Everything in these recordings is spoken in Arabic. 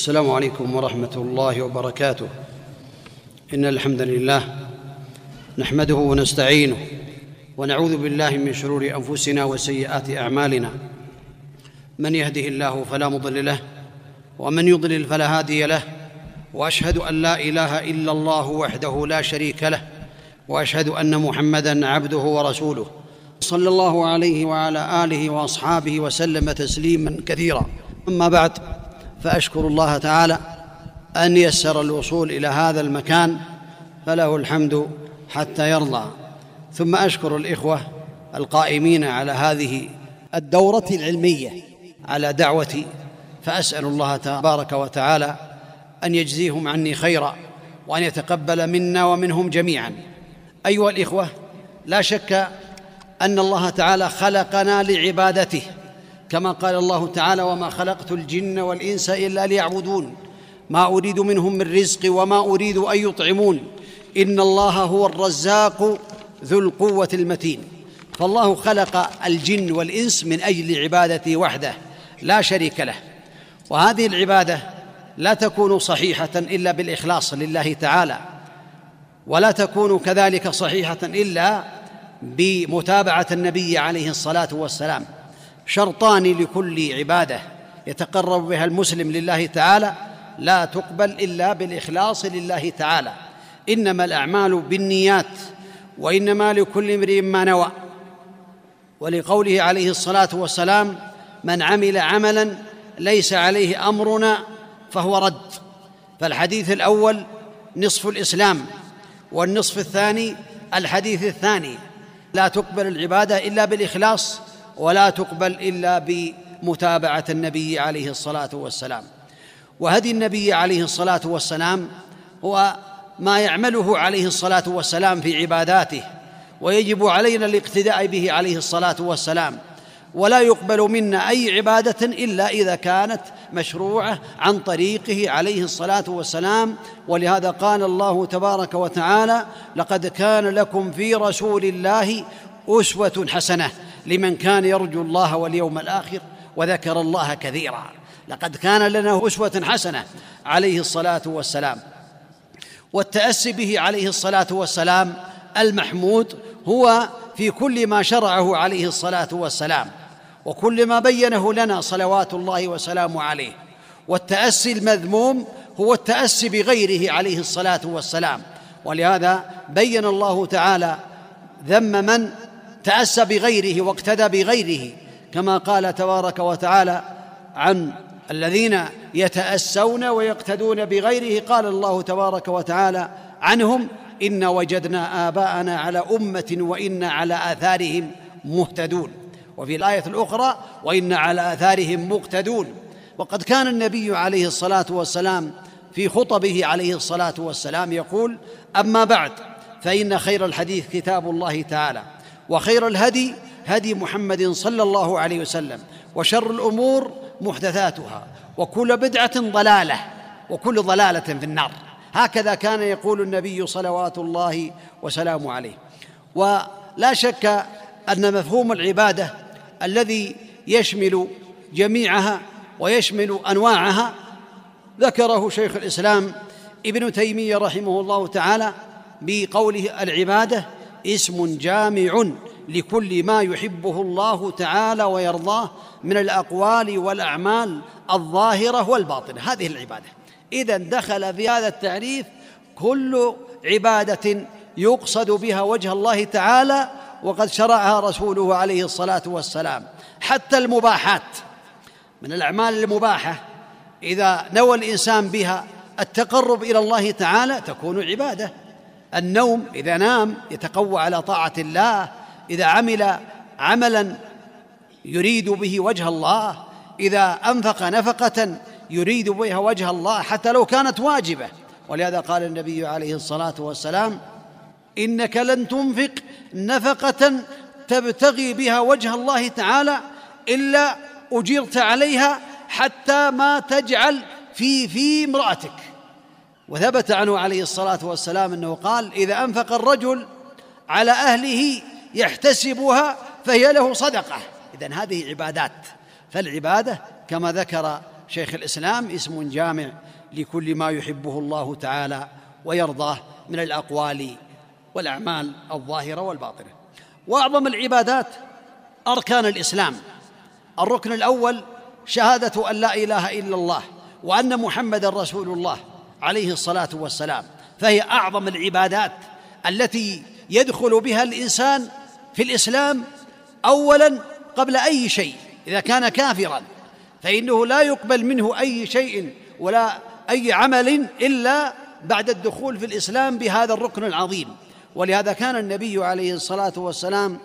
السلام عليكم ورحمة الله وبركاته. إن الحمد لله نحمده ونستعينه ونعوذ بالله من شرور أنفسنا وسيئات أعمالنا. من يهده الله فلا مضل له ومن يضلل فلا هادي له وأشهد أن لا إله إلا الله وحده لا شريك له وأشهد أن محمدا عبده ورسوله صلى الله عليه وعلى آله وأصحابه وسلم تسليما كثيرا. أما بعد فأشكر الله تعالى أن يسر الوصول إلى هذا المكان فله الحمد حتى يرضى. ثم أشكر الإخوة القائمين على هذه الدورة العلمية على دعوتي فأسأل الله تبارك وتعالى أن يجزيهم عني خيرا وأن يتقبل منا ومنهم جميعا. أيها الإخوة لا شك أن الله تعالى خلقنا لعبادته كما قال الله تعالى وما خلقت الجن والإنس إلا ليعبدون ما أريد منهم من رزق وما أريد أن يطعمون إن الله هو الرزاق ذو القوة المتين. فالله خلق الجن والإنس من أجل عبادته وحده لا شريك له وهذه العبادة لا تكون صحيحة إلا بالإخلاص لله تعالى ولا تكون كذلك صحيحة إلا بمتابعة النبي عليه الصلاة والسلام. شرطان لكل عباده. يتقرب بها المسلم لله تعالى لا تقبل إلا بالإخلاص لله تعالى. إنما الأعمال بالنيات وإنما لكل امرئ ما نوى. ولقوله عليه الصلاة والسلام من عمل عملا ليس عليه أمرنا فهو رد فالحديث الأول نصف الإسلام والنصف الثاني الحديث الثاني. لا تقبل العبادة إلا بالإخلاص ولا تقبل إلا بمتابعة النبي عليه الصلاة والسلام. وهدي النبي عليه الصلاة والسلام هو ما يعمله عليه الصلاة والسلام في عباداته ويجب علينا الاقتداء به عليه الصلاة والسلام. ولا يقبل منا أي عبادة إلا إذا كانت مشروعة عن طريقه عليه الصلاة والسلام. ولهذا قال الله تبارك وتعالى لقد كان لكم في رسول الله أسوة حسنة لمن كان يرجو الله واليوم الآخر وذكر الله كثيرا. لقد كان لنا أسوة حسنة عليه الصلاة والسلام. والتأسي به عليه الصلاة والسلام المحمود هو في كل ما شرعه عليه الصلاة والسلام. وكل ما بينه لنا صلوات الله وسلامه عليه. والتأسي المذموم هو التأسي بغيره عليه الصلاة والسلام. ولهذا بين الله تعالى ذم من تاسى بغيره واقتدى بغيره كما قال تبارك وتعالى عن الذين يتأسون ويقتدون بغيره قال الله تبارك وتعالى عنهم انا وجدنا اباءنا على امه وأنا على اثارهم مهتدون. وفي الآية الأخرى وأنا على اثارهم مقتدون. وقد كان النبي عليه الصلاة والسلام في خطبه عليه الصلاة والسلام يقول أما بعد فإن خير الحديث كتاب الله تعالى. وخير الهدي هدي محمد صلى الله عليه وسلم وشر الأمور محدثاتها وكل بدعة ضلالة وكل ضلالة في النار. هكذا كان يقول النبي صلوات الله وسلامه عليه. ولا شك أن مفهوم العبادة الذي يشمل جميعها ويشمل أنواعها ذكره شيخ الإسلام ابن تيمية رحمه الله تعالى بقوله العبادة اسم جامع لكل ما يحبه الله تعالى ويرضاه من الأقوال والأعمال الظاهرة والباطنة. هذه العبادة. اذا دخل في هذا التعريف كل عبادة يقصد بها وجه الله تعالى وقد شرعها رسوله عليه الصلاة والسلام. حتى المباحات. من الأعمال المباحة. إذا نوى الإنسان بها التقرب إلى الله تعالى تكون عبادة. النوم إذا نام يتقوى على طاعة الله إذا عمل عملا يريد به وجه الله إذا أنفق نفقة يريد بها وجه الله حتى لو كانت واجبة. ولهذا قال النبي عليه الصلاة والسلام إنك لن تنفق نفقة تبتغي بها وجه الله تعالى إلا أجرت عليها حتى ما تجعل في في امرأتك. وثبت عنه عليه الصلاة والسلام أنه قال إذا أنفق الرجل على أهله يحتسبها فهي له صدقة. اذا هذه عبادات. فالعبادة كما ذكر شيخ الإسلام اسم جامع لكل ما يحبه الله تعالى ويرضاه من الأقوال والأعمال الظاهرة والباطنة. وأعظم العبادات أركان الإسلام. الركن الأول شهادة أن لا إله إلا الله وأن محمدا رسول الله. عليه الصلاة والسلام. فهي أعظم العبادات التي يدخل بها الإنسان في الإسلام اولا قبل أي شيء إذا كان كافرا. فإنه لا يقبل منه أي شيء ولا أي عمل إلا بعد الدخول في الإسلام بهذا الركن العظيم. ولهذا كان النبي عليه الصلاة والسلام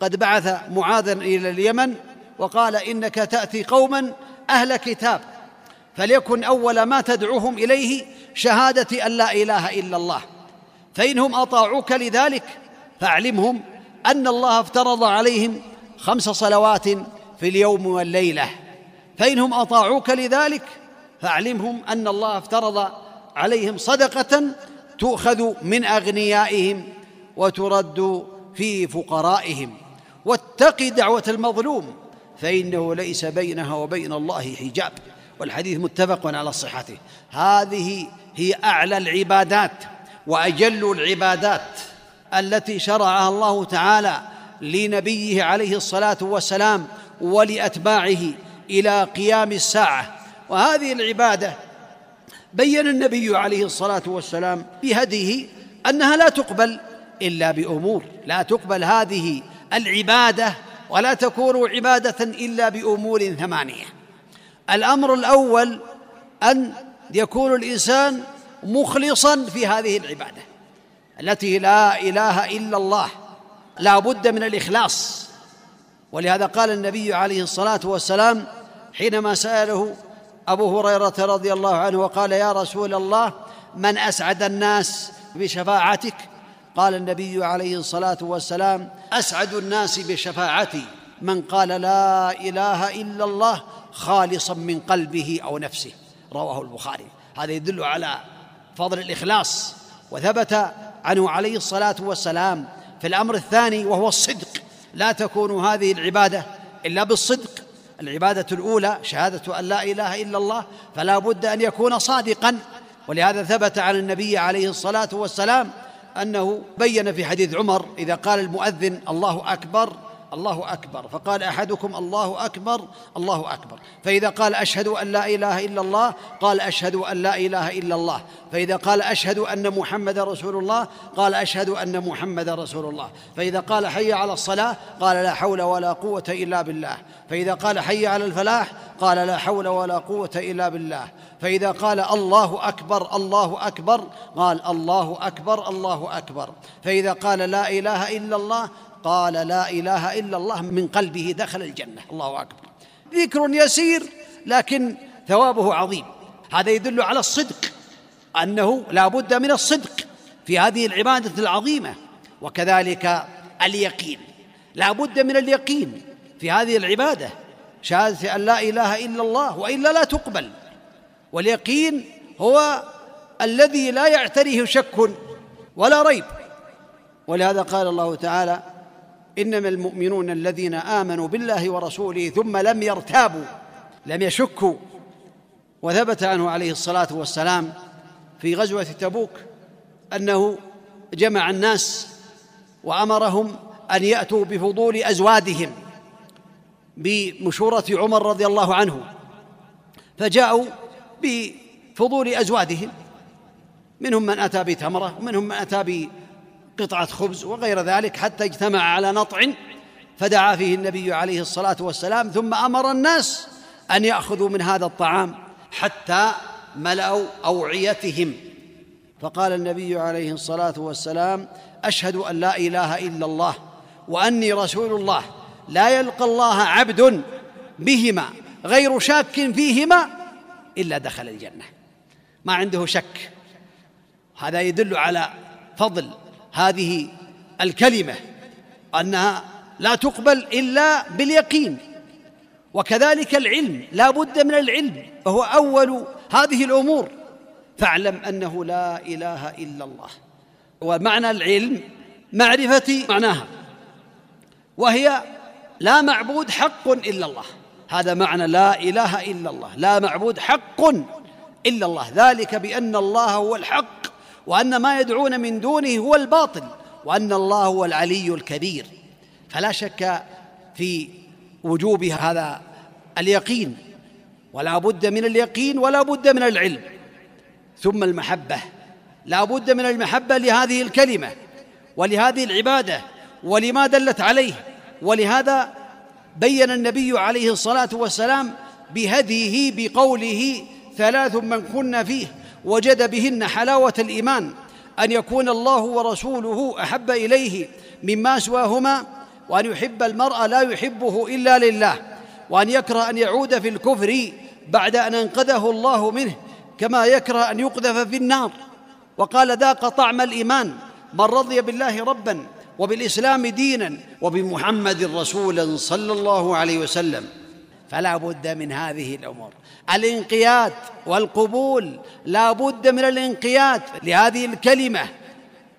قد بعث معاذا إلى اليمن وقال إنك تأتي قوما أهل كتاب. فليكن أول ما تدعوهم إليه شهادة أن لا إله إلا الله. فانهم أطاعوك لذلك فاعلمهم أن الله افترض عليهم خمس صلوات في اليوم والليلة. فانهم أطاعوك لذلك فاعلمهم أن الله افترض عليهم صدقة تؤخذ من أغنيائهم وترد في فقرائهم. واتق دعوة المظلوم فإنه ليس بينها وبين الله حجاب. والحديث متفق على صحته. هذه هي أعلى العبادات وأجل العبادات التي شرعها الله تعالى لنبيه عليه الصلاة والسلام ولأتباعه إلى قيام الساعة. وهذه العبادة بين النبي عليه الصلاة والسلام بهديه أنها لا تقبل إلا بأمور لا تقبل هذه العبادة ولا تكون عبادة إلا بأمور ثمانية. الأمر الأول أن يكون الإنسان مخلصا في هذه العبادة التي لا إله إلا الله لا بد من الإخلاص. ولهذا قال النبي عليه الصلاة والسلام حينما سأله أبو هريرة رضي الله عنه وقال يا رسول الله من أسعد الناس بشفاعتك؟ قال النبي عليه الصلاة والسلام أسعد الناس بشفاعتي. من قال لا إله إلا الله خالصا من قلبه أو نفسه. رواه البخاري. هذا يدل على فضل الإخلاص. وثبت عنه عليه الصلاة والسلام في الأمر الثاني وهو الصدق. لا تكون هذه العبادة إلا بالصدق. العبادة الأولى شهادة أن لا إله إلا الله فلا بد أن يكون صادقا. ولهذا ثبت عن النبي عليه الصلاة والسلام أنه بين في حديث عمر إذا قال المؤذن الله أكبر الله أكبر. فقال أحدكم الله أكبر الله أكبر. فإذا قال أشهد أن لا إله إلا الله قال أشهد أن لا إله إلا الله. فإذا قال أشهد أن محمد رسول الله قال أشهد أن محمد رسول الله. فإذا قال حي على الصلاة قال لا حول ولا قوة إلا بالله. فإذا قال حي على الفلاح قال لا حول ولا قوة إلا بالله. فإذا قال الله أكبر الله أكبر قال الله أكبر الله أكبر. فإذا قال لا إله إلا الله قال لا إله إلا الله من قلبه دخل الجنة. الله أكبر. ذكر يسير لكن ثوابه عظيم. هذا يدل على الصدق أنه لا بد من الصدق في هذه العبادة العظيمة وكذلك اليقين. لا بد من اليقين في هذه العبادة. شهاده أن لا إله إلا الله وإلا لا تقبل. واليقين هو الذي لا يعتريه شك ولا ريب. ولهذا قال الله تعالى إنما المؤمنون الذين آمنوا بالله ورسوله ثم لم يرتابوا لم يشكوا. وثبت عنه عليه الصلاة والسلام في غزوة تبوك أنه جمع الناس وأمرهم أن يأتوا بفضول أزوادهم بمشورة عمر رضي الله عنه فجاءوا بفضول أزوادهم منهم من أتى بتمرة ومنهم من أتى قطعة خبز وغير ذلك حتى اجتمع على نطع فدعا فيه النبي عليه الصلاة والسلام ثم أمر الناس أن يأخذوا من هذا الطعام حتى ملأوا أوعيتهم. فقال النبي عليه الصلاة والسلام أشهد أن لا إله إلا الله وأني رسول الله لا يلقى الله عبد بهما غير شاك فيهما إلا دخل الجنة. ما عنده شك. هذا يدل على فضل هذه الكلمة أنها لا تقبل إلا باليقين وكذلك العلم لا بد من العلم وهو أول هذه الأمور. فاعلم أنه لا إله إلا الله. ومعنى العلم معرفة معناها وهي لا معبود حق إلا الله. هذا معنى لا إله إلا الله لا معبود حق إلا الله. ذلك بأن الله هو الحق. وأن ما يدعون من دونه هو الباطل وأن الله هو العلي الكبير. فلا شك في وجوب هذا اليقين. ولا بد من اليقين ولا بد من العلم. ثم المحبة. لا بد من المحبة لهذه الكلمة ولهذه العبادة ولما دلت عليه. ولهذا بين النبي عليه الصلاة والسلام بهديه بقوله ثلاث من كن فيه. وجد بهن حلاوة الإيمان أن يكون الله ورسوله أحب إليه مما سواهما وأن يحب المرء لا يحبه إلا لله وأن يكره أن يعود في الكفر بعد أن أنقذه الله منه كما يكره أن يقذف في النار. وقال ذاق طعم الإيمان من رضي بالله ربا وبالإسلام دينا وبمحمد رسولا صلى الله عليه وسلم فلا بد من هذه الأمور. الانقياد والقبول لا بد من الانقياد لهذه الكلمة.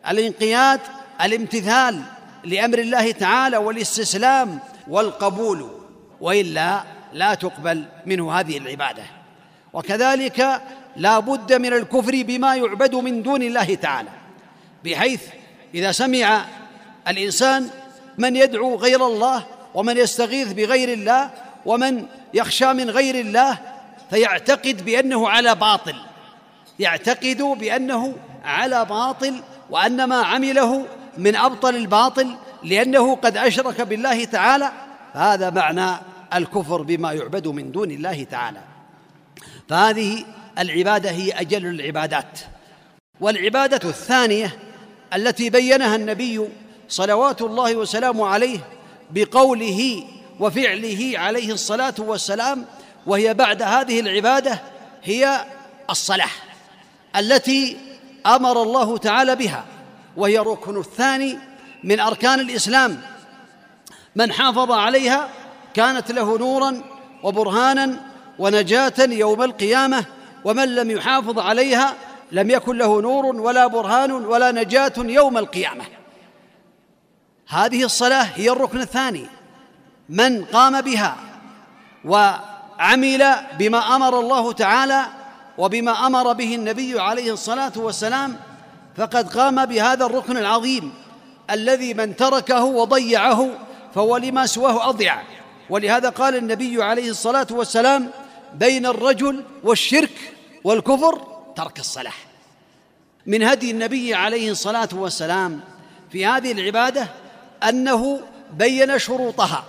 الانقياد الامتثال لأمر الله تعالى والاستسلام والقبول وإلا لا تقبل منه هذه العبادة. وكذلك لا بد من الكفر بما يعبد من دون الله تعالى بحيث إذا سمع الإنسان من يدعو غير الله ومن يستغيث بغير الله ومن يخشى من غير الله فيعتقد بأنه على باطل يعتقد بأنه على باطل وأن ما عمله من أبطل الباطل لأنه قد أشرك بالله تعالى فهذا معنى الكفر بما يعبد من دون الله تعالى. فهذه العبادة هي أجل العبادات. والعبادة الثانية التي بينها النبي صلوات الله وسلامه عليه بقوله وفعله عليه الصلاة والسلام وهي بعد هذه العبادة هي الصلاة التي أمر الله تعالى بها وهي الركن الثاني من أركان الإسلام. من حافظ عليها كانت له نورا وبرهانا ونجاة يوم القيامة ومن لم يحافظ عليها لم يكن له نور ولا برهان ولا نجاة يوم القيامة. هذه الصلاة هي الركن الثاني من قام بها وعمل بما أمر الله تعالى وبما أمر به النبي عليه الصلاة والسلام فقد قام بهذا الركن العظيم الذي من تركه وضيعه فهو لما سواه أضيع. ولهذا قال النبي عليه الصلاة والسلام بين الرجل والشرك والكفر ترك الصلاه من هدي النبي عليه الصلاة والسلام في هذه العبادة أنه بين شروطها.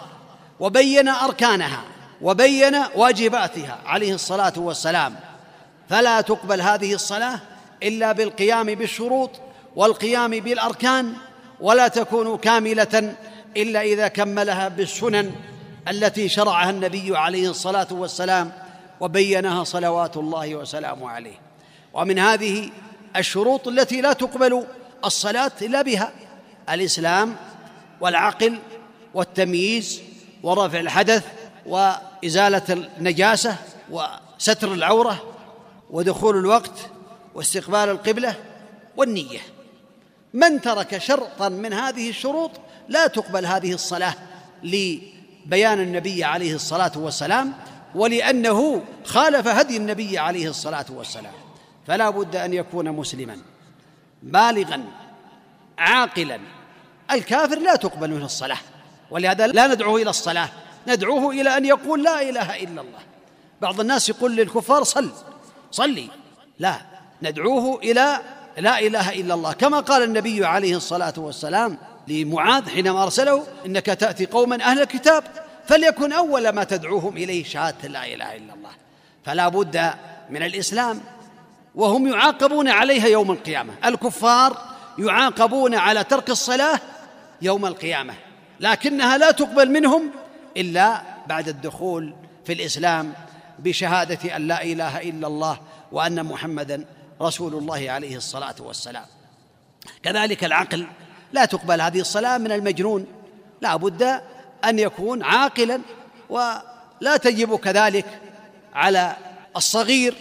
وبين أركانها وبين واجباتها عليه الصلاة والسلام. فلا تقبل هذه الصلاة إلا بالقيام بالشروط والقيام بالأركان ولا تكون كاملة إلا إذا كملها بالسنن التي شرعها النبي عليه الصلاة والسلام وبينها صلوات الله وسلامه عليه. ومن هذه الشروط التي لا تقبل الصلاة إلا بها الإسلام والعقل والتمييز ورفع الحدث وإزالة النجاسة وستر العورة ودخول الوقت واستقبال القبلة والنية. من ترك شرطا من هذه الشروط لا تقبل هذه الصلاة لبيان النبي عليه الصلاة والسلام ولأنه خالف هدي النبي عليه الصلاة والسلام. فلا بد أن يكون مسلما بالغا عاقلا. الكافر لا تقبل منه الصلاة. ولهذا لا ندعوه إلى الصلاة. ندعوه إلى أن يقول لا إله إلا الله. بعض الناس يقول للكفار صل. صلي. لا. ندعوه إلى لا إله إلا الله. كما قال النبي عليه الصلاة والسلام لمعاذ حينما أرسله إنك تأتي قوما أهل الكتاب فليكن أول ما تدعوهم إليه شهادة لا إله إلا الله. فلا بد من الإسلام. وهم يعاقبون عليها يوم القيامة. الكفار يعاقبون على ترك الصلاة يوم القيامة. لكنها لا تقبل منهم إلا بعد الدخول في الإسلام بشهادة أن لا إله إلا الله وأن محمدا رسول الله عليه الصلاة والسلام. كذلك العقل لا تقبل هذه الصلاة من المجنون. لا بد أن يكون عاقلا ولا تجب كذلك على الصغير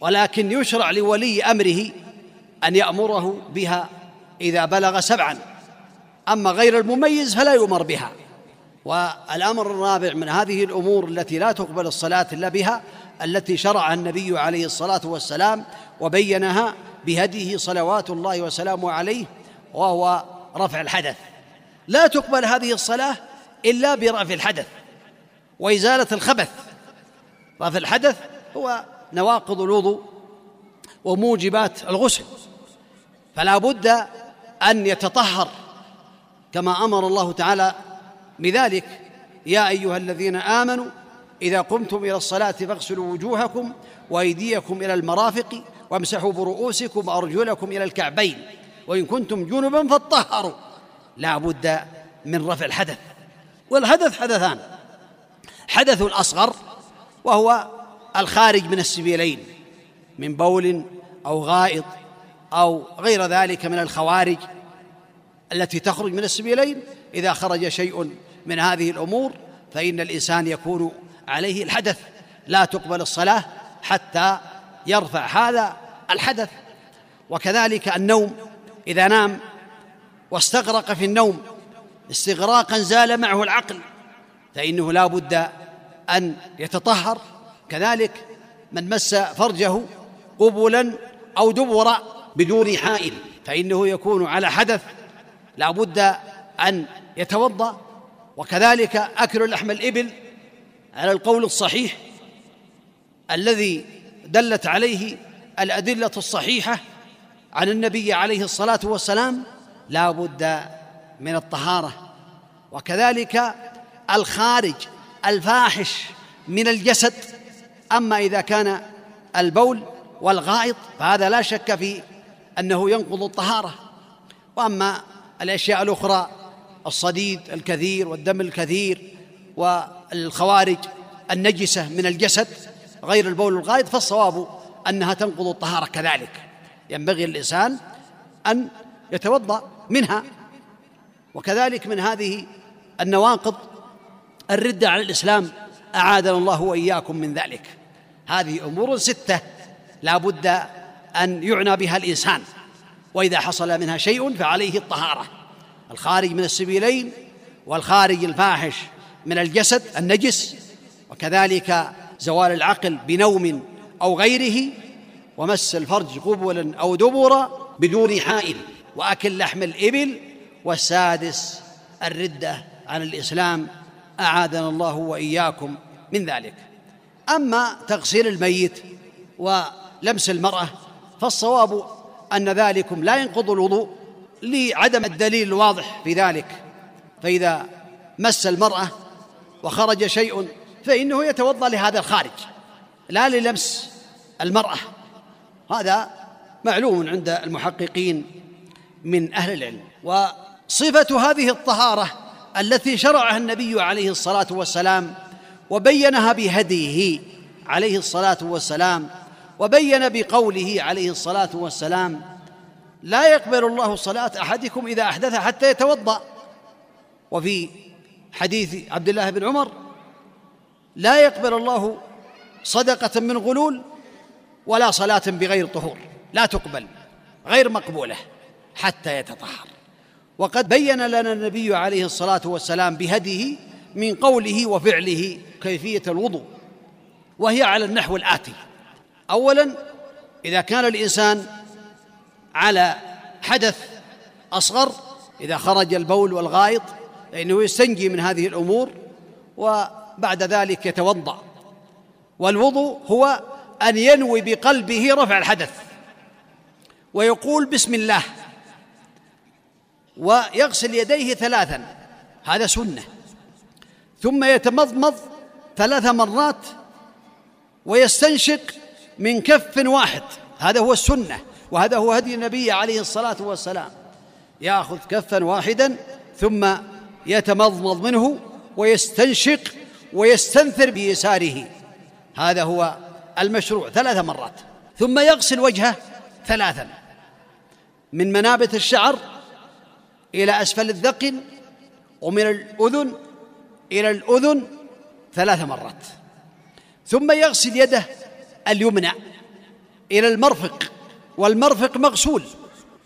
ولكن يشرع لولي أمره أن يأمره بها إذا بلغ سبعا. أما غير المميز فلا يؤمر بها. والأمر الرابع من هذه الأمور التي لا تقبل الصلاة إلا بها التي شرعها النبي عليه الصلاة والسلام وبينها بهديه صلوات الله وسلامه عليه وهو رفع الحدث. لا تقبل هذه الصلاة إلا برفع الحدث وإزالة الخبث. رفع الحدث هو نواقض الوضوء وموجبات الغسل. فلا بد أن يتطهر كما أمر الله تعالى بذلك. يا أيها الذين آمنوا إذا قمتم إلى الصلاة فاغسلوا وجوهكم وأيديكم إلى المرافق وامسحوا برؤوسكم وأرجلكم إلى الكعبين وإن كنتم جنبا فاطهروا. لا بد من رفع الحدث. والحدث حدثان. حدث الأصغر وهو الخارج من السبيلين من بول أو غائط أو غير ذلك من الخوارج. التي تخرج من السبيلين. إذا خرج شيء من هذه الأمور فإن الإنسان يكون عليه الحدث. لا تقبل الصلاة حتى يرفع هذا الحدث. وكذلك النوم. إذا نام واستغرق في النوم استغراقا زال معه العقل فإنه لا بد أن يتطهر. كذلك من مس فرجه قبلا أو دبرا بدون حائل فإنه يكون على حدث. لا بد أن يتوضأ وكذلك أكل لحم الإبل على القول الصحيح الذي دلت عليه الأدلة الصحيحة عن النبي عليه الصلاة والسلام لا بد من الطهارة. وكذلك الخارج الفاحش من الجسد. أما إذا كان البول والغائط فهذا لا شك في أنه ينقض الطهارة. وأما الأشياء الأخرى الصديد الكثير والدم الكثير والخوارج النجسة من الجسد غير البول والغائط فالصواب أنها تنقض الطهارة كذلك. ينبغي للإنسان أن يتوضأ منها. وكذلك من هذه النواقض الرده على الإسلام أعاذنا الله وإياكم من ذلك. هذه أمور ستة لا بد أن يعنى بها الإنسان. وإذا حصل منها شيء فعليه الطهارة. الخارج من السبيلين والخارج الفاحش من الجسد النجس وكذلك زوال العقل بنوم أو غيره ومس الفرج قبلا أو دبرا بدون حائل. وأكل لحم الإبل والسادس الردة عن الإسلام أعاذنا الله وإياكم من ذلك. أما تغسيل الميت ولمس المرأة فالصواب أن ذلكم لا ينقض الوضوء لعدم الدليل الواضح في ذلك. فإذا مس المرأة وخرج شيء فإنه يتوضأ لهذا الخارج لا للمس المرأة. هذا معلوم عند المحققين من أهل العلم. وصفة هذه الطهارة التي شرعها النبي عليه الصلاة والسلام وبينها بهديه عليه الصلاة والسلام وبين بقوله عليه الصلاة والسلام لا يقبل الله صلاة أحدكم إذا أحدث حتى يتوضأ. وفي حديث عبد الله بن عمر لا يقبل الله صدقة من غلول ولا صلاة بغير طهور لا تقبل غير مقبولة حتى يتطهر. وقد بين لنا النبي عليه الصلاة والسلام بهديه من قوله وفعله كيفية الوضوء. وهي على النحو الآتي. اولا إذا كان الإنسان على حدث أصغر إذا خرج البول والغائط فإنه يستنجي من هذه الأمور وبعد ذلك يتوضأ. والوضوء هو أن ينوي بقلبه رفع الحدث ويقول بسم الله ويغسل يديه ثلاثا هذا سنة. ثم يتمضمض ثلاث مرات ويستنشق من كف واحد. هذا هو السنة وهذا هو هدي النبي عليه الصلاة والسلام. ياخذ كفا واحدا ثم يتمضمض منه ويستنشق ويستنثر بيساره. هذا هو المشروع ثلاث مرات. ثم يغسل وجهه ثلاثا. من منابت الشعر إلى أسفل الذقن ومن الأذن إلى الأذن ثلاث مرات. ثم يغسل يده اليمنى إلى المرفق والمرفق مغسول.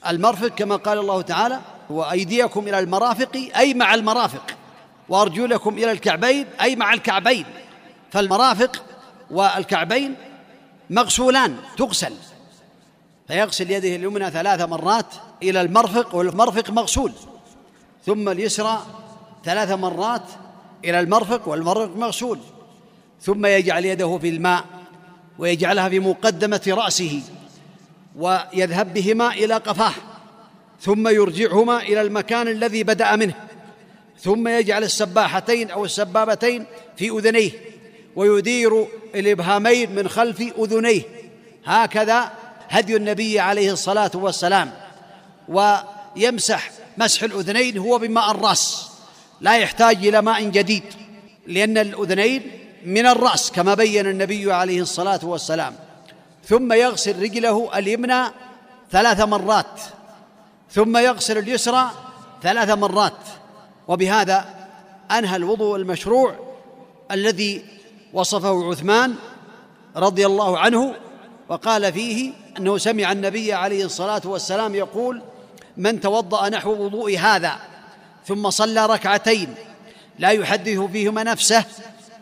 المرفق كما قال الله تعالى وأيديكم إلى المرافق أي مع المرافق. وأرجلكم إلى الكعبين أي مع الكعبين. فالمرافق والكعبين مغسولان تغسل. فيغسل يده اليمنى ثلاث مرات إلى المرفق والمرفق مغسول. ثم اليسرى ثلاث مرات إلى المرفق والمرفق مغسول. ثم يجعل يده في الماء ويجعلها في مقدمة رأسه ويذهب بهما إلى قفاه ثم يرجعهما إلى المكان الذي بدأ منه ثم يجعل السباحتين أو السبابتين في أذنيه ويدير الإبهامين من خلف أذنيه. هكذا هدي النبي عليه الصلاة والسلام ويمسح مسح الأذنين هو بماء الرأس لا يحتاج إلى ماء جديد لأن الأذنين من الرأس كما بين النبي عليه الصلاة والسلام. ثم يغسل رجله اليمنى ثلاث مرات. ثم يغسل اليسرى ثلاث مرات. وبهذا أنهى الوضوء المشروع الذي وصفه عثمان رضي الله عنه وقال فيه أنه سمع النبي عليه الصلاة والسلام يقول من توضأ نحو وضوء هذا ثم صلى ركعتين لا يحدث فيهما نفسه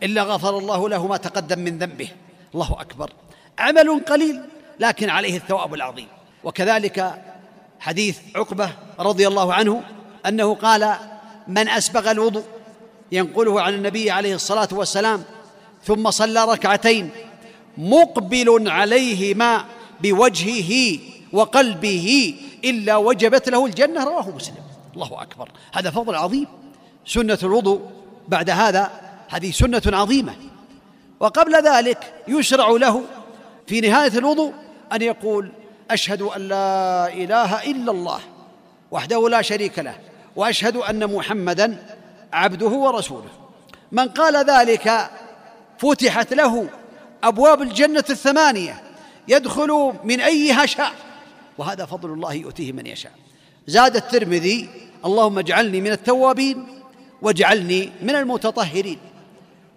إلا غفر الله له ما تقدم من ذنبه. الله أكبر. عمل قليل لكن عليه الثواب العظيم. وكذلك حديث عقبة رضي الله عنه أنه قال من أسبغ الوضوء ينقله عن النبي عليه الصلاة والسلام ثم صلى ركعتين مقبل عليهما بوجهه وقلبه إلا وجبت له الجنة. رواه مسلم. الله أكبر. هذا فضل عظيم. سنة الوضوء بعد هذا هذه سنة عظيمة. وقبل ذلك يشرع له في نهاية الوضوء أن يقول أشهد أن لا إله إلا الله وحده لا شريك له وأشهد أن محمدا عبده ورسوله. من قال ذلك فتحت له أبواب الجنة الثمانية يدخل من أيها شاء. وهذا فضل الله يؤتيه من يشاء. زاد الترمذي اللهم اجعلني من التوابين واجعلني من المتطهرين.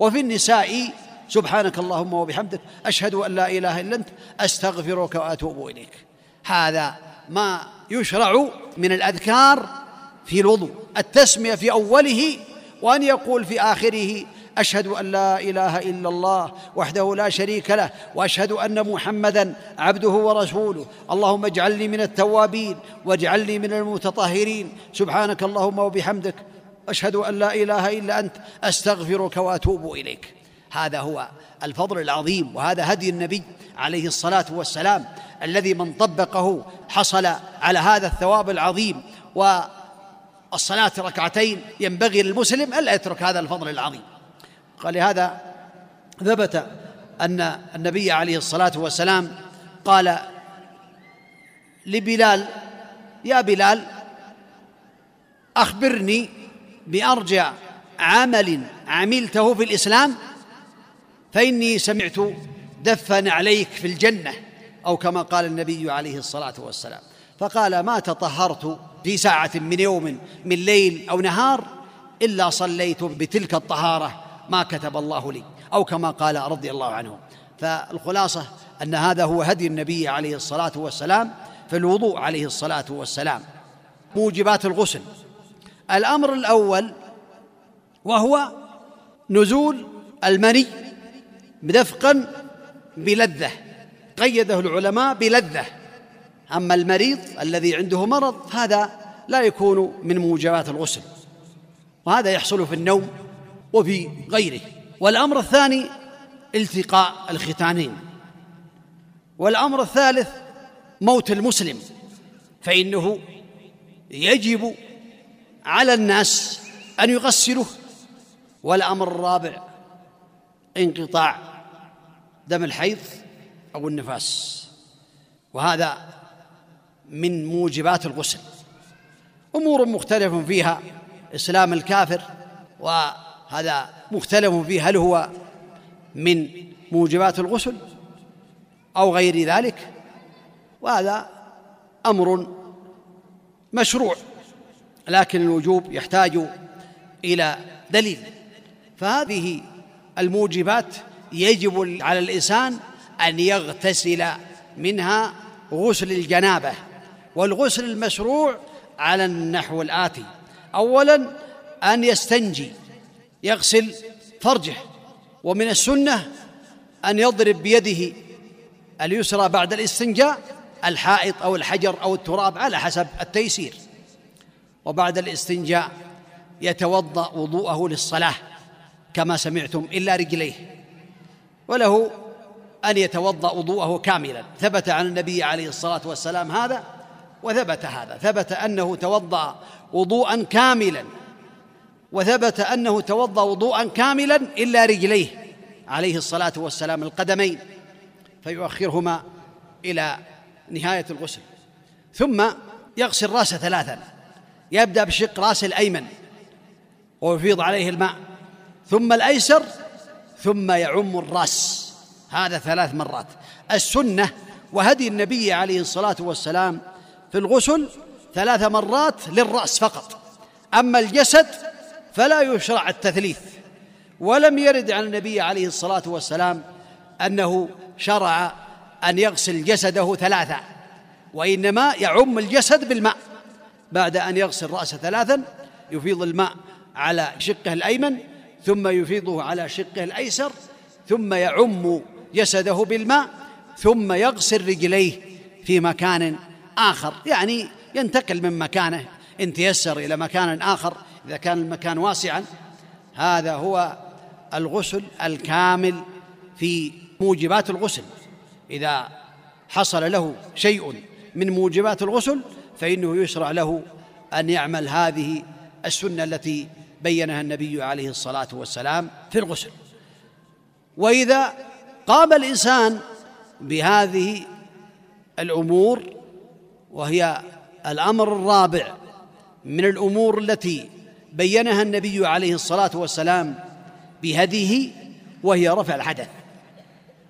وفي النساء سبحانك اللهم وبحمدك أشهد أن لا إله إلا أنت أستغفرك وأتوب إليك. هذا ما يشرع من الأذكار في الوضوء التسمية في أوله وأن يقول في آخره أشهد أن لا إله إلا الله وحده لا شريك له وأشهد أن محمدا عبده ورسوله. اللهم اجعلني من التوابين واجعلني من المتطهرين. سبحانك اللهم وبحمدك. أشهد أن لا إله إلا أنت أستغفرك وأتوب إليك. هذا هو الفضل العظيم وهذا هدي النبي عليه الصلاة والسلام الذي من طبقه حصل على هذا الثواب العظيم. والصلاة ركعتين ينبغي للمسلم الا يترك هذا الفضل العظيم. قال لهذا ثبت أن النبي عليه الصلاة والسلام قال لبلال يا بلال أخبرني بارجع عمل عملته في الإسلام فإني سمعت دفا عليك في الجنة أو كما قال النبي عليه الصلاة والسلام. فقال ما تطهرت في ساعة من يوم من ليل أو نهار إلا صليت بتلك الطهارة ما كتب الله لي. أو كما قال رضي الله عنه. فالخلاصة أن هذا هو هدي النبي عليه الصلاة والسلام في الوضوء عليه الصلاة والسلام. موجبات الغسل. الأمر الأول وهو نزول المني دفقا بلذة قيده العلماء بلذة. أما المريض الذي عنده مرض هذا لا يكون من موجبات الغسل وهذا يحصل في النوم وفي غيره. والأمر الثاني التقاء الختانين. والأمر الثالث موت المسلم فإنه يجب على الناس أن يغسلوه. والأمر الرابع انقطاع دم الحيض أو النفاس. وهذا من موجبات الغسل. أمور مختلف فيها إسلام الكافر وهذا مختلف فيه هل هو من موجبات الغسل أو غير ذلك؟ وهذا أمر مشروع. لكن الوجوب يحتاج إلى دليل. فهذه الموجبات يجب على الإنسان أن يغتسل منها غسل الجنابة والغسل المشروع على النحو الآتي. اولا أن يستنجي يغسل فرجه ومن السنة أن يضرب بيده اليسرى بعد الاستنجاء الحائط أو الحجر أو التراب على حسب التيسير. وبعد الاستنجاء يتوضأ وضوءه للصلاة كما سمعتم إلا رجليه. وله أن يتوضأ وضوءه كاملا. ثبت عن النبي عليه الصلاة والسلام هذا وثبت هذا. ثبت أنه توضأ وضوءا كاملا. وثبت أنه توضأ وضوءا كاملا إلا رجليه عليه الصلاة والسلام القدمين فيؤخرهما إلى نهاية الغسل. ثم يغسل رأسه ثلاثا. يبدأ بشق راسه الأيمن ويفيض عليه الماء ثم الأيسر ثم يعم الرأس. هذا ثلاث مرات. السنة وهدي النبي عليه الصلاة والسلام في الغسل ثلاث مرات للرأس فقط. أما الجسد فلا يشرع التثليث. ولم يرد عن النبي عليه الصلاة والسلام أنه شرع أن يغسل جسده ثلاثا وإنما يعم الجسد بالماء. بعد أن يغسل رأسه ثلاثا يفيض الماء على شقه الأيمن ثم يفيضه على شقه الأيسر ثم يعم جسده بالماء ثم يغسل رجليه في مكان آخر. يعني ينتقل من مكانه. إن تيسر إلى مكان آخر إذا كان المكان واسعا هذا هو الغسل الكامل في موجبات الغسل. إذا حصل له شيء من موجبات الغسل فإنه يشرع له أن يعمل هذه السنة التي بينها النبي عليه الصلاة والسلام في الغسل. وإذا قام الإنسان بهذه الأمور وهي الأمر الرابع من الأمور التي بينها النبي عليه الصلاة والسلام بهديه وهي رفع الحدث.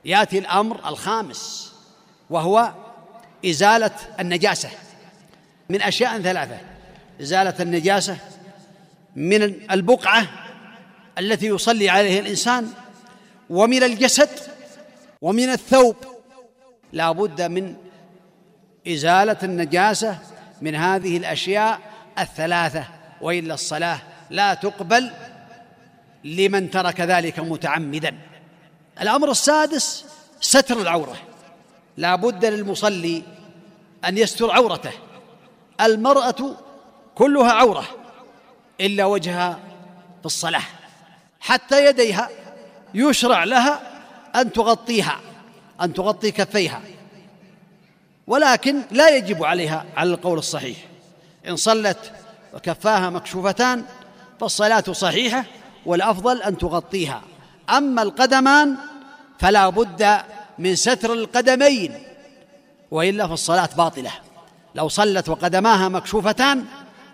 يأتي الأمر الخامس وهو إزالة النجاسة. من أشياء ثلاثة. إزالة النجاسة من البقعة التي يصلي عليها الإنسان ومن الجسد ومن الثوب. لا بد من إزالة النجاسة من هذه الأشياء الثلاثة وإلا الصلاة لا تقبل لمن ترك ذلك متعمدا. الأمر السادس ستر العورة. لا بد للمصلي أن يستر عورته. المرأة كلها عورة إلا وجهها في الصلاة حتى يديها يشرع لها أن تغطيها أن تغطي كفيها ولكن لا يجب عليها على القول الصحيح. إن صلت وكفاها مكشوفتان فالصلاة صحيحة والأفضل أن تغطيها. أما القدمان فلا بد من ستر القدمين وإلا فالصلاة باطلة. لو صلت وقدماها مكشوفتان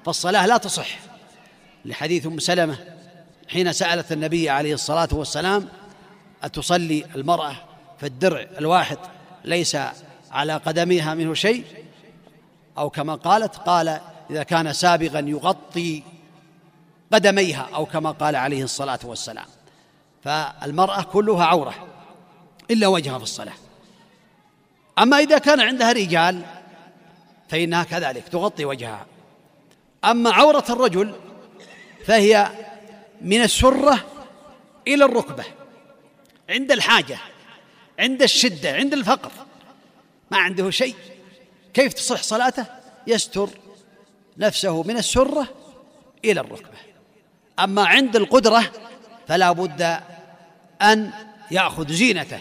فالصلاة لا تصح. لحديث أم سلمة حين سألت النبي عليه الصلاة والسلام أتصلي المرأة في الدرع الواحد ليس على قدميها منه شيء؟ أو كما قالت قال إذا كان سابغا يغطي قدميها أو كما قال عليه الصلاة والسلام. فالمرأة كلها عورة إلا وجهها في الصلاة. أما إذا كان عندها رجال فإنها كذلك تغطي وجهها. أما عورة الرجل فهي من السرة إلى الركبة عند الحاجة عند الشدة عند الفقر ما عنده شيء. كيف تصح صلاته؟ يستر نفسه من السرة إلى الركبة. أما عند القدرة فلا بد أن يأخذ زينته.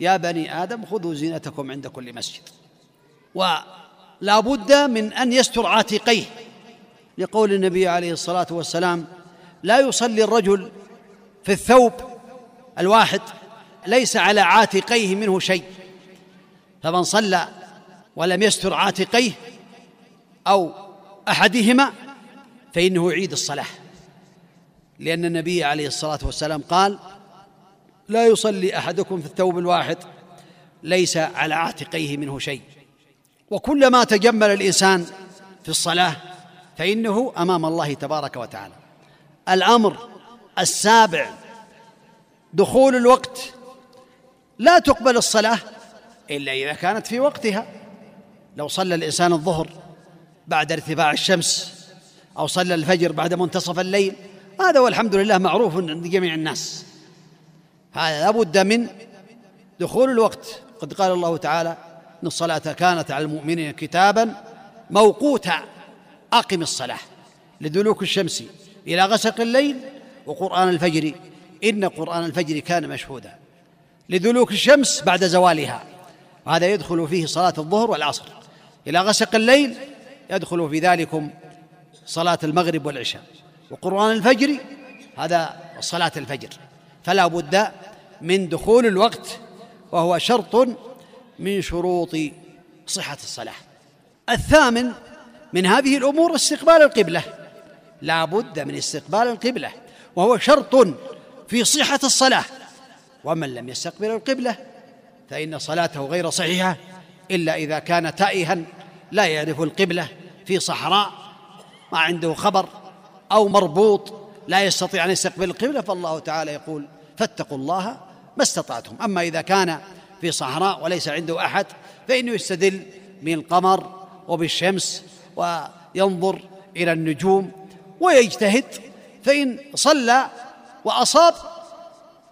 يا بني آدم خذوا زينتكم عند كل مسجد. ولا بد من أن يستر عاتقيه. لقول النبي عليه الصلاة والسلام لا يصلي الرجل في الثوب الواحد ليس على عاتقيه منه شيء فمن صلى ولم يستر عاتقيه أو أحدهما فإنه يعيد الصلاة. لأن النبي عليه الصلاة والسلام قال لا يصلي أحدكم في الثوب الواحد ليس على عاتقيه منه شيء. وكلما تجمل الإنسان في الصلاة فإنه أمام الله تبارك وتعالى. الأمر السابع دخول الوقت. لا تقبل الصلاة إلا إذا كانت في وقتها. لو صلى الإنسان الظهر بعد ارتفاع الشمس أو صلى الفجر بعد منتصف الليل هذا والحمد لله معروف عند جميع الناس. هذا لابد من دخول الوقت. قد قال الله تعالى أن الصلاة كانت على المؤمنين كتابا موقوتا. أقم الصلاة لدلوك الشمس إلى غسق الليل وقرآن الفجر. إن قرآن الفجر كان مشهودا لدلوك الشمس بعد زوالها. وهذا يدخل فيه صلاة الظهر والعصر. إلى غسق الليل يدخل في ذلكم صلاة المغرب والعشاء. وقرآن الفجر هذا صلاة الفجر. فلا بد من دخول الوقت وهو شرط من شروط صحة الصلاة. الثامن من هذه الأمور استقبال القبلة. لا بد من استقبال القبلة وهو شرط في صحة الصلاة. ومن لم يستقبل القبلة فإن صلاته غير صحيحة إلا إذا كان تائها لا يعرف القبلة في صحراء ما عنده خبر أو مربوط لا يستطيع أن يستقبل القبلة فالله تعالى يقول فاتقوا الله ما استطعتم. أما إذا كان في صحراء وليس عنده أحد فإنه يستدل من القمر وبالشمس وينظر إلى النجوم ويجتهد فإن صلى وأصاب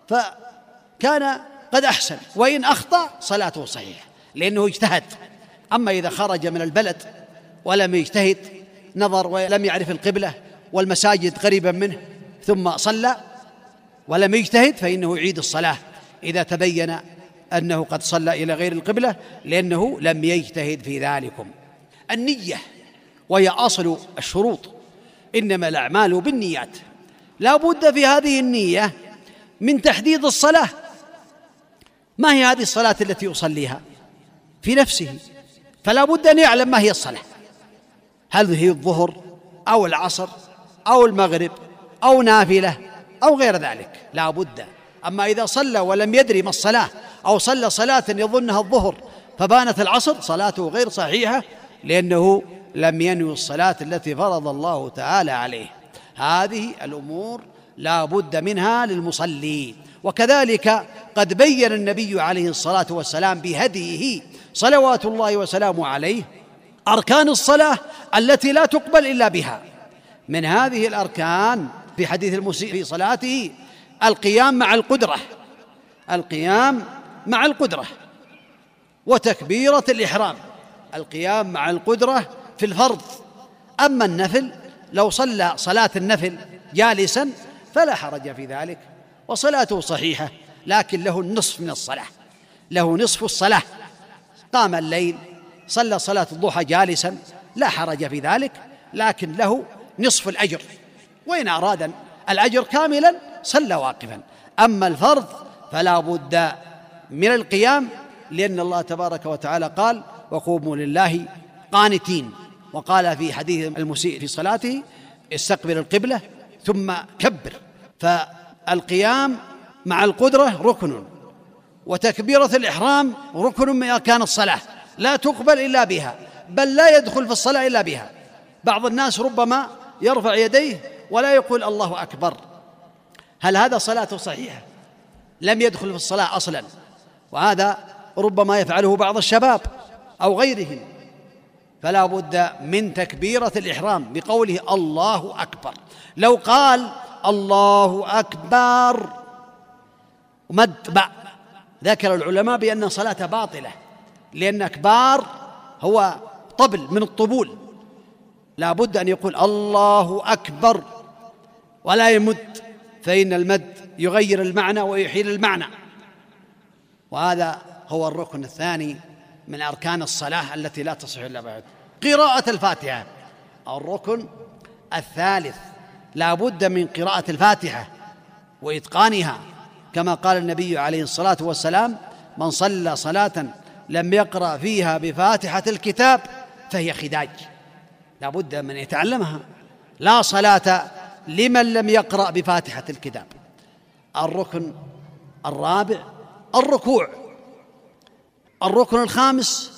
فكان قد أحسن وإن أخطأ صلاته صحيحة لأنه اجتهد. أما إذا خرج من البلد ولم يجتهد نظر ولم يعرف القبلة والمساجد قريبا منه ثم صلى ولم يجتهد فإنه يعيد الصلاة إذا تبين أنه قد صلى إلى غير القبلة لأنه لم يجتهد في ذلكم. النية وهي أصل الشروط إنما الأعمال بالنيات. لا بد في هذه النية من تحديد الصلاة. ما هي هذه الصلاة التي يصليها؟ في نفسه. فلا بد أن يعلم ما هي الصلاة. هل هي الظهر أو العصر أو المغرب أو نافلة أو غير ذلك. لا بد. أما إذا صلى ولم يدري ما الصلاة أو صلى صلاة يظنها الظهر فبانت العصر صلاته غير صحيحة لأنه لم ينوي الصلاة التي فرض الله تعالى عليه. هذه الأمور لا بد منها للمصلي. وكذلك قد بين النبي عليه الصلاة والسلام بهديه صلوات الله وسلامه عليه أركان الصلاة التي لا تقبل إلا بها. من هذه الأركان في حديث المسيء في صلاته القيام مع القدرة. القيام مع القدرة وتكبيرة الإحرام. القيام مع القدرة في الفرض. أما النفل لو صلى صلاة النفل جالسا فلا حرج في ذلك وصلاته صحيحة لكن له النصف من الصلاة. له نصف الصلاة. قام الليل صلى صلاة الضحى جالسا لا حرج في ذلك لكن له نصف الأجر. وإن أراد الأجر كاملا صلى واقفا. أما الفرض فلا بد من القيام لأن الله تبارك وتعالى قال وقوموا لله قانتين وقال في حديث المسيء في صلاته استقبل القبلة ثم كبر فالقيام مع القدرة ركن وتكبيرة الإحرام ركن من أركان الصلاة لا تقبل إلا بها بل لا يدخل في الصلاة إلا بها. بعض الناس ربما يرفع يديه ولا يقول الله أكبر. هل هذا صلاته صحيحة؟ لم يدخل في الصلاة أصلا. وهذا ربما يفعله بعض الشباب أو غيرهم. فلا بد من تكبيرة الإحرام بقوله الله أكبر. لو قال الله أكبر مد ذكر العلماء بأن صلاة باطلة لأن أكبار هو طبل من الطبول. لا بد أن يقول الله أكبر ولا يمد فإن المد يغير المعنى ويحيل المعنى. وهذا هو الركن الثاني من أركان الصلاة التي لا تصح إلا بعد. قراءة الفاتحة الركن الثالث. لا بد من قراءة الفاتحة وإتقانها. كما قال النبي عليه الصلاة والسلام من صلى صلاة لم يقرأ فيها بفاتحة الكتاب فهي خداج. لا بد من يتعلمها. لا صلاة لمن لم يقرأ بفاتحة الكتاب. الركن الرابع الركوع. الركن الخامس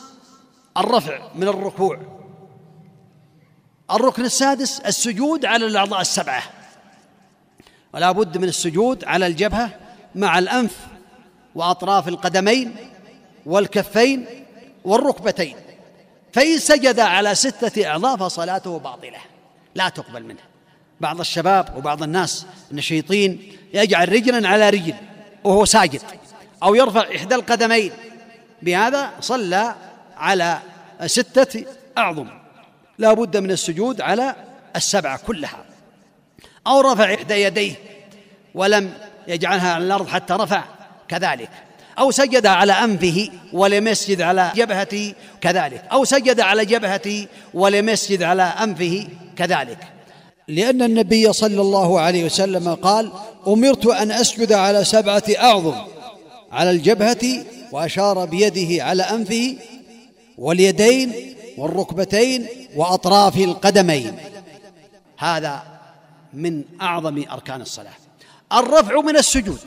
الرفع من الركوع. الركن السادس السجود على الأعضاء السبعة. ولا بد من السجود على الجبهة مع الأنف وأطراف القدمين والكفين والركبتين. فإن سجد على ستة أعضاء فصلاته باطلة. لا تقبل منه. بعض الشباب وبعض الناس النشيطين يجعل رجلا على رجل وهو ساجد. أو يرفع إحدى القدمين. بهذا صلى على ستة أعظم. لا بد من السجود على السبعة كلها. أو رفع إحدى يديه ولم يجعلها على الأرض حتى رفع كذلك. أو سجد على أنفه ولم يسجد على جبهته كذلك. أو سجد على جبهته ولم يسجد على أنفه كذلك. لأن النبي صلى الله عليه وسلم قال أمرت أن أسجد على سبعة أعظم. على الجبهة وأشار بيده على أنفه واليدين والركبتين وأطراف القدمين. هذا من أعظم أركان الصلاة. الرفع من السجود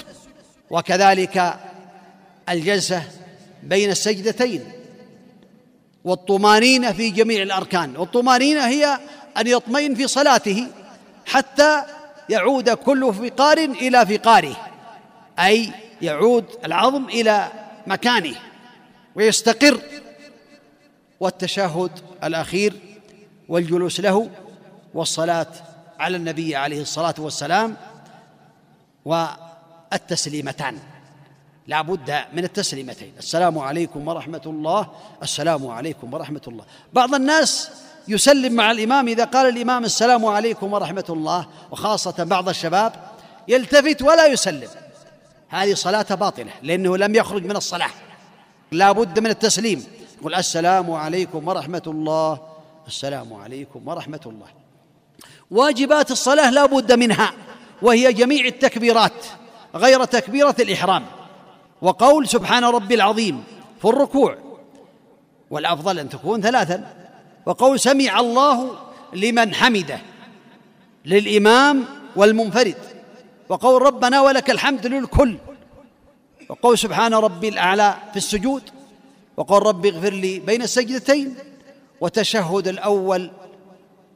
وكذلك الجلسة بين السجدتين والطمانينة في جميع الأركان. والطمانينة هي أن يطمئن في صلاته حتى يعود كل فقار إلى فقاره أي يعود العظم إلى مكانه ويستقر. والتشهد الأخير والجلوس له والصلاة على النبي عليه الصلاة والسلام والتسليمتان. لا بد من التسليمتين. السلام عليكم ورحمة الله. السلام عليكم ورحمة الله. بعض الناس يسلم مع الإمام إذا قال الإمام السلام عليكم ورحمة الله وخاصة بعض الشباب يلتفت ولا يسلم. هذه صلاة باطلة لأنه لم يخرج من الصلاة. لا بد من التسليم. يقول السلام عليكم ورحمة الله. السلام عليكم ورحمة الله. واجبات الصلاة لا بد منها وهي جميع التكبيرات غير تكبيرة الإحرام. وقول سبحان ربي العظيم في الركوع والأفضل أن تكون ثلاثا. وقول سمع الله لمن حمده للإمام والمنفرد. وقول ربنا ولك الحمد للكل. وقول سبحان ربي الأعلى في السجود. وقول رب اغفر لي بين السجدتين وتشهد الأول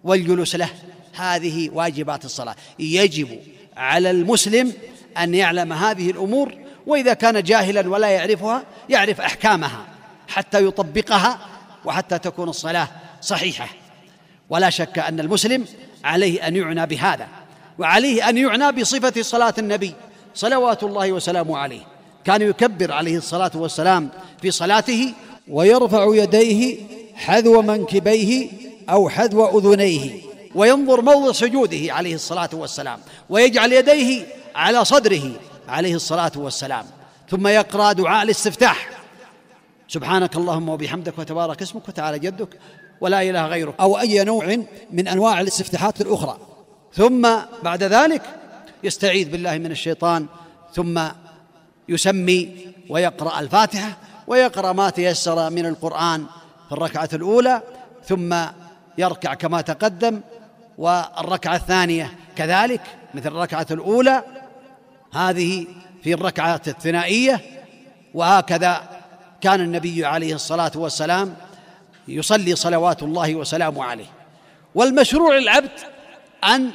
والجلوس له. هذه واجبات الصلاة. يجب على المسلم أن يعلم هذه الأمور وإذا كان جاهلا ولا يعرفها يعرف أحكامها حتى يطبقها وحتى تكون الصلاة صحيحة. ولا شك أن المسلم عليه أن يعنى بهذا. وعليه أن يعنى بصفة صلاة النبي صلوات الله وسلامه عليه. كان يكبر عليه الصلاة والسلام في صلاته ويرفع يديه حذو منكبيه أو حذو أذنيه وينظر موضع سجوده عليه الصلاة والسلام ويجعل يديه على صدره عليه الصلاة والسلام. ثم يقرأ دعاء الاستفتاح. سبحانك اللهم وبحمدك وتبارك اسمك وتعالى جدك ولا إله غيرك أو أي نوع من أنواع الاستفتاحات الأخرى. ثم بعد ذلك يستعيذ بالله من الشيطان ثم يسمي ويقرأ الفاتحة ويقرأ ما تيسر من القرآن في الركعة الأولى ثم يركع كما تقدم والركعة الثانية كذلك مثل الركعة الأولى هذه في الركعة الثنائية وهكذا كان النبي عليه الصلاة والسلام يصلي صلوات الله وسلامه عليه. والمشروع للعبد أن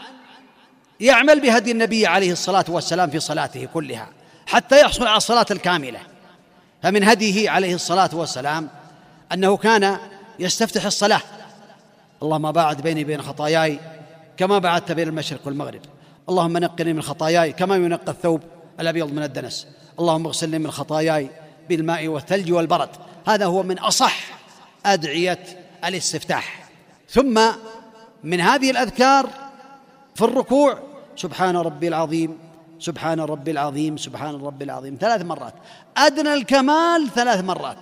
يعمل بهدي النبي عليه الصلاة والسلام في صلاته كلها حتى يحصل على الصلاة الكاملة. فمن هديه عليه الصلاة والسلام أنه كان يستفتح الصلاة. اللهم باعد بيني بين خطاياي كما بعدت بين المشرق والمغرب. اللهم نقني من خطاياي كما ينقى الثوب الأبيض من الدنس. اللهم اغسلني من خطاياي بالماء والثلج والبرد. هذا هو من أصح أدعية الاستفتاح. ثم من هذه الأذكار في الركوع سبحان ربي العظيم سبحان ربي العظيم سبحان ربي العظيم. ثلاث مرات. أدنى الكمال ثلاث مرات.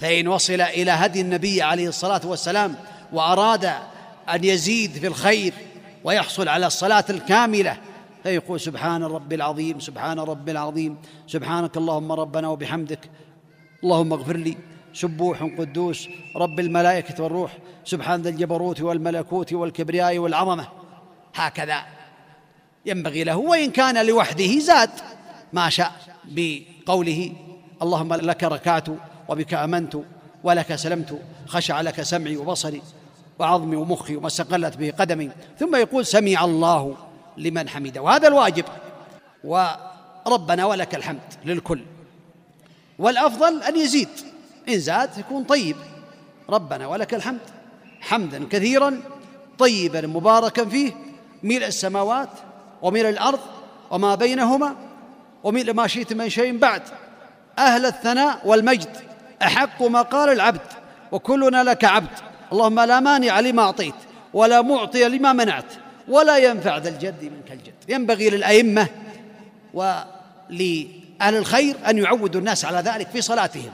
فإن وصل إلى هدي النبي عليه الصلاة والسلام وأراد أن يزيد في الخير ويحصل على الصلاة الكاملة فيقول سبحان ربي العظيم سبحان ربي العظيم سبحانك اللهم ربنا وبحمدك اللهم اغفر لي سبوح قدوس رب الملائكة والروح سبحان ذا الجبروت والملكوت والكبرياء والعظمة. هكذا. ينبغي له وإن كان لوحده زاد ما شاء بقوله اللهم لك ركعت وبك آمنت ولك سلمت خشع لك سمعي وبصري وعظمي ومخي وما استقلت به قدمي. ثم يقول سمع الله لمن حمده. وهذا الواجب. وربنا ولك الحمد للكل. والأفضل أن يزيد. إن زاد يكون طيب. ربنا ولك الحمد. حمدا كثيرا. طيبا مباركا فيه. ملء السماوات وملء الأرض وما بينهما وملء ما شئت من شيء بعد. أهل الثناء والمجد أحق ما قال العبد وكلنا لك عبد. اللهم لا مانع لما أعطيت ولا معطي لما منعت ولا ينفع ذا الجد منك الجد. ينبغي للأئمة ولأهل الخير أن يعودوا الناس على ذلك في صلاتهم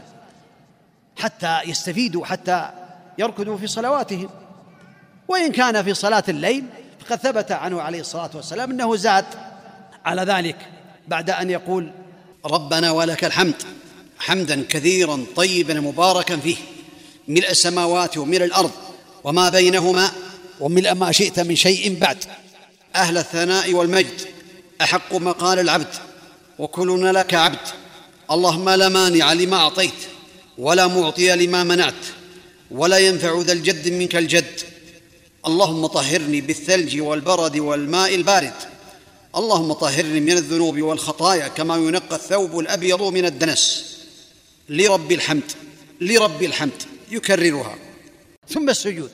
حتى يستفيدوا حتى يركضوا في صلواتهم. وإن كان في صلاة الليل فقد ثبت عنه عليه الصلاة والسلام أنه زاد على ذلك بعد أن يقول ربنا ولك الحمد حمدا كثيرا طيبا مباركا فيه ملء السماوات وملء الأرض وما بينهما وملء ما شئت من شيء بعد. أهل الثناء والمجد أحق ما قال العبد وكلنا لك عبد. اللهم لا مانع لما أعطيت ولا معطي لما منعت ولا ينفع ذا الجد منك الجد. اللهم طهرني بالثلج والبرد والماء البارد. اللهم طهرني من الذنوب والخطايا كما ينقى الثوب الأبيض من الدنس. لرب الحمد لرب الحمد يكررها. ثم السجود.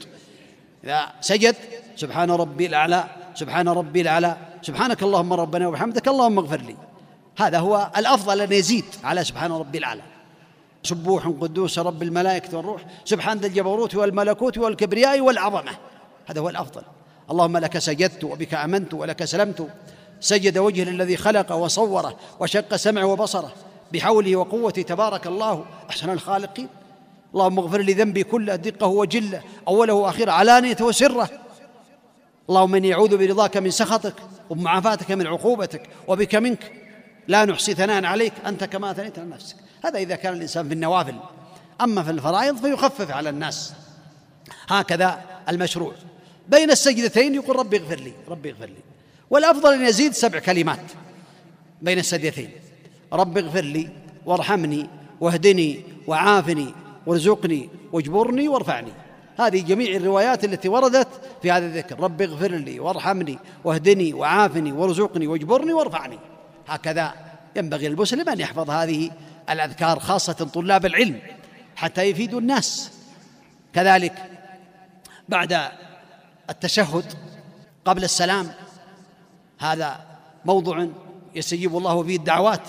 إذا سجد سبحان ربي الأعلى سبحان ربي الأعلى سبحانك اللهم ربنا وبحمدك اللهم اغفر لي. هذا هو الأفضل أن يزيد على سبحان ربي الأعلى. سبوح قدوس رب الملائكة والروح سبحان ذا الجبروت والملكوت والكبرياء والعظمة. هذا هو الأفضل. اللهم لك سجدت وبك آمنت ولك سلمت. سجد وجه الذي خلق وصوره وشق سمعه وبصره. بحوله وقوته تبارك الله. أحسن الخالقين. اللهم اغفر لي ذنبي كله دقه وجله أوله واخره علانيته وسرة. اللهم إني أعوذ برضاك من سخطك وبمعافاتك من عقوبتك وبك منك. لا نحصي ثناء عليك أنت كما أثنيت على نفسك. هذا إذا كان الإنسان في النوافل. أما في الفرائض فيخفف على الناس. هكذا المشروع. بين السجدتين يقول ربي اغفر لي ربي اغفر لي. والأفضل أن يزيد سبع كلمات بين السجدتين. رب اغفر لي وارحمني واهدني وعافني وارزقني واجبرني وارفعني. هذه جميع الروايات التي وردت في هذا الذكر. رب اغفر لي وارحمني واهدني وعافني وارزقني واجبرني وارفعني. هكذا ينبغي للمسلم أن يحفظ هذه الأذكار خاصة طلاب العلم حتى يفيدوا الناس. كذلك بعد التشهد قبل السلام. هذا موضع يستجيب الله فيه الدعوات.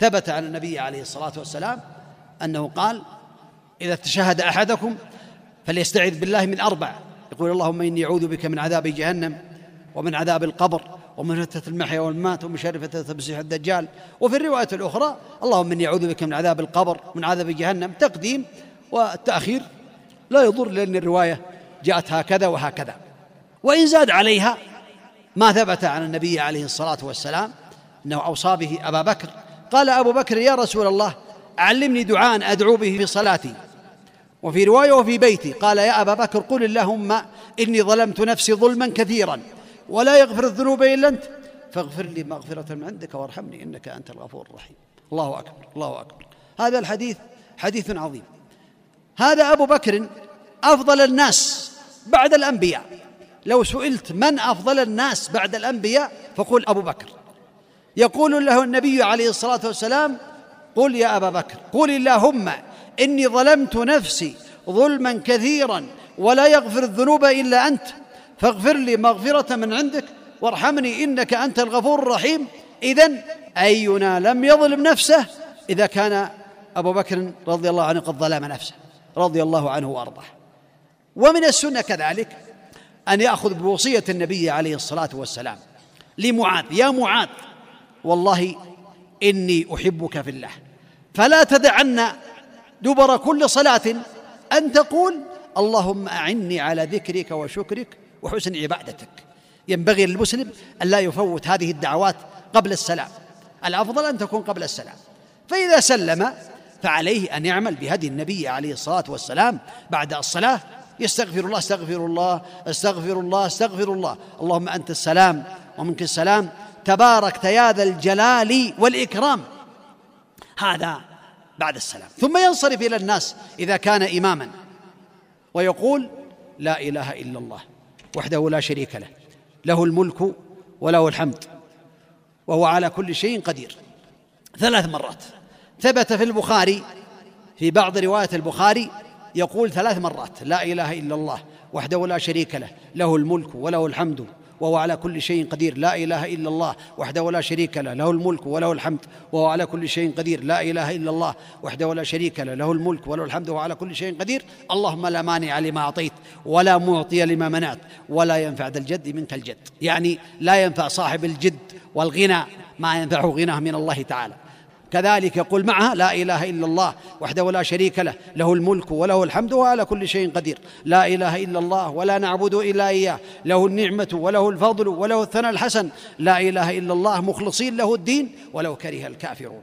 ثبت عن النبي عليه الصلاة والسلام أنه قال إذا تشهد أحدكم فليستعذ بالله من أربع. يقول اللهم إني أعوذ بك من عذاب جهنم ومن عذاب القبر ومن فتنة المحيا والمات ومن شر فتنة المسيح الدجال. وفي الرواية الأخرى اللهم إني أعوذ بك من عذاب القبر ومن عذاب جهنم. تقديم والتأخير لا يضر لأن الرواية جاءت هكذا وهكذا. وإن زاد عليها ما ثبت عن النبي عليه الصلاة والسلام أنه أوصى به أبا بكر. قال أبو بكر يا رسول الله علمني دعاء أدعو به في صلاتي وفي رواية وفي بيتي. قال يا أبا بكر قل اللهم إني ظلمت نفسي ظلما كثيرا ولا يغفر الذنوب إلا أنت فاغفر لي مغفرة من عندك وارحمني إنك أنت الغفور الرحيم. الله أكبر الله أكبر. هذا الحديث حديث عظيم. هذا أبو بكر أفضل الناس بعد الأنبياء. لو سئلت من أفضل الناس بعد الأنبياء فقل أبو بكر. يقول له النبي عليه الصلاة والسلام قل يا أبا بكر قل اللهم إني ظلمت نفسي ظلما كثيرا ولا يغفر الذنوب إلا أنت فاغفر لي مغفرة من عندك وارحمني إنك أنت الغفور الرحيم. إذن أينا لم يظلم نفسه إذا كان أبو بكر رضي الله عنه قد ظلم نفسه رضي الله عنه وأرضاه. ومن السنة كذلك أن يأخذ بوصية النبي عليه الصلاة والسلام. لمعاذ يا معاذ والله إني أحبك في الله. فلا تدعن دبر كل صلاة أن تقول اللهم أعني على ذكرك وشكرك وحسن عبادتك. ينبغي للمسلم أن لا يفوت هذه الدعوات قبل السلام. الأفضل أن تكون قبل السلام. فإذا سلم فعليه أن يعمل بهدي النبي عليه الصلاة والسلام بعد الصلاة يستغفر الله استغفر الله استغفر الله استغفر الله. اللهم أنت السلام ومنك السلام. تباركت يا ذا الجلال والإكرام. هذا بعد السلام. ثم ينصرف إلى الناس إذا كان إماما. ويقول لا إله إلا الله وحده لا شريك له له الملك وله الحمد وهو على كل شيء قدير. ثلاث مرات. ثبت في البخاري في بعض رواية البخاري يقول ثلاث مرات لا إله إلا الله وحده لا شريك له له الملك وله الحمد وهو على كل شيء قدير لا إله إلا الله وحده لا شريك له له الملك وله الحمد وهو على كل شيء قدير لا إله إلا الله وحده لا شريك له له الملك وله الحمد وهو على كل شيء قدير اللهم لا مانع لما أعطيت ولا معطي لما منعت ولا ينفع ذا الجد منك الجد يعني لا ينفع صاحب الجد والغنى ما ينفعه غناه من الله تعالى. كذلك يقول معها لا إله إلا الله وحده لا شريك له له الملك وله الحمد وعلى كل شيء قدير. لا إله إلا الله ولا نعبد إلا إياه له النعمة وله الفضل وله الثناء الحسن. لا إله إلا الله مخلصين له الدين ولو كره الكافرون.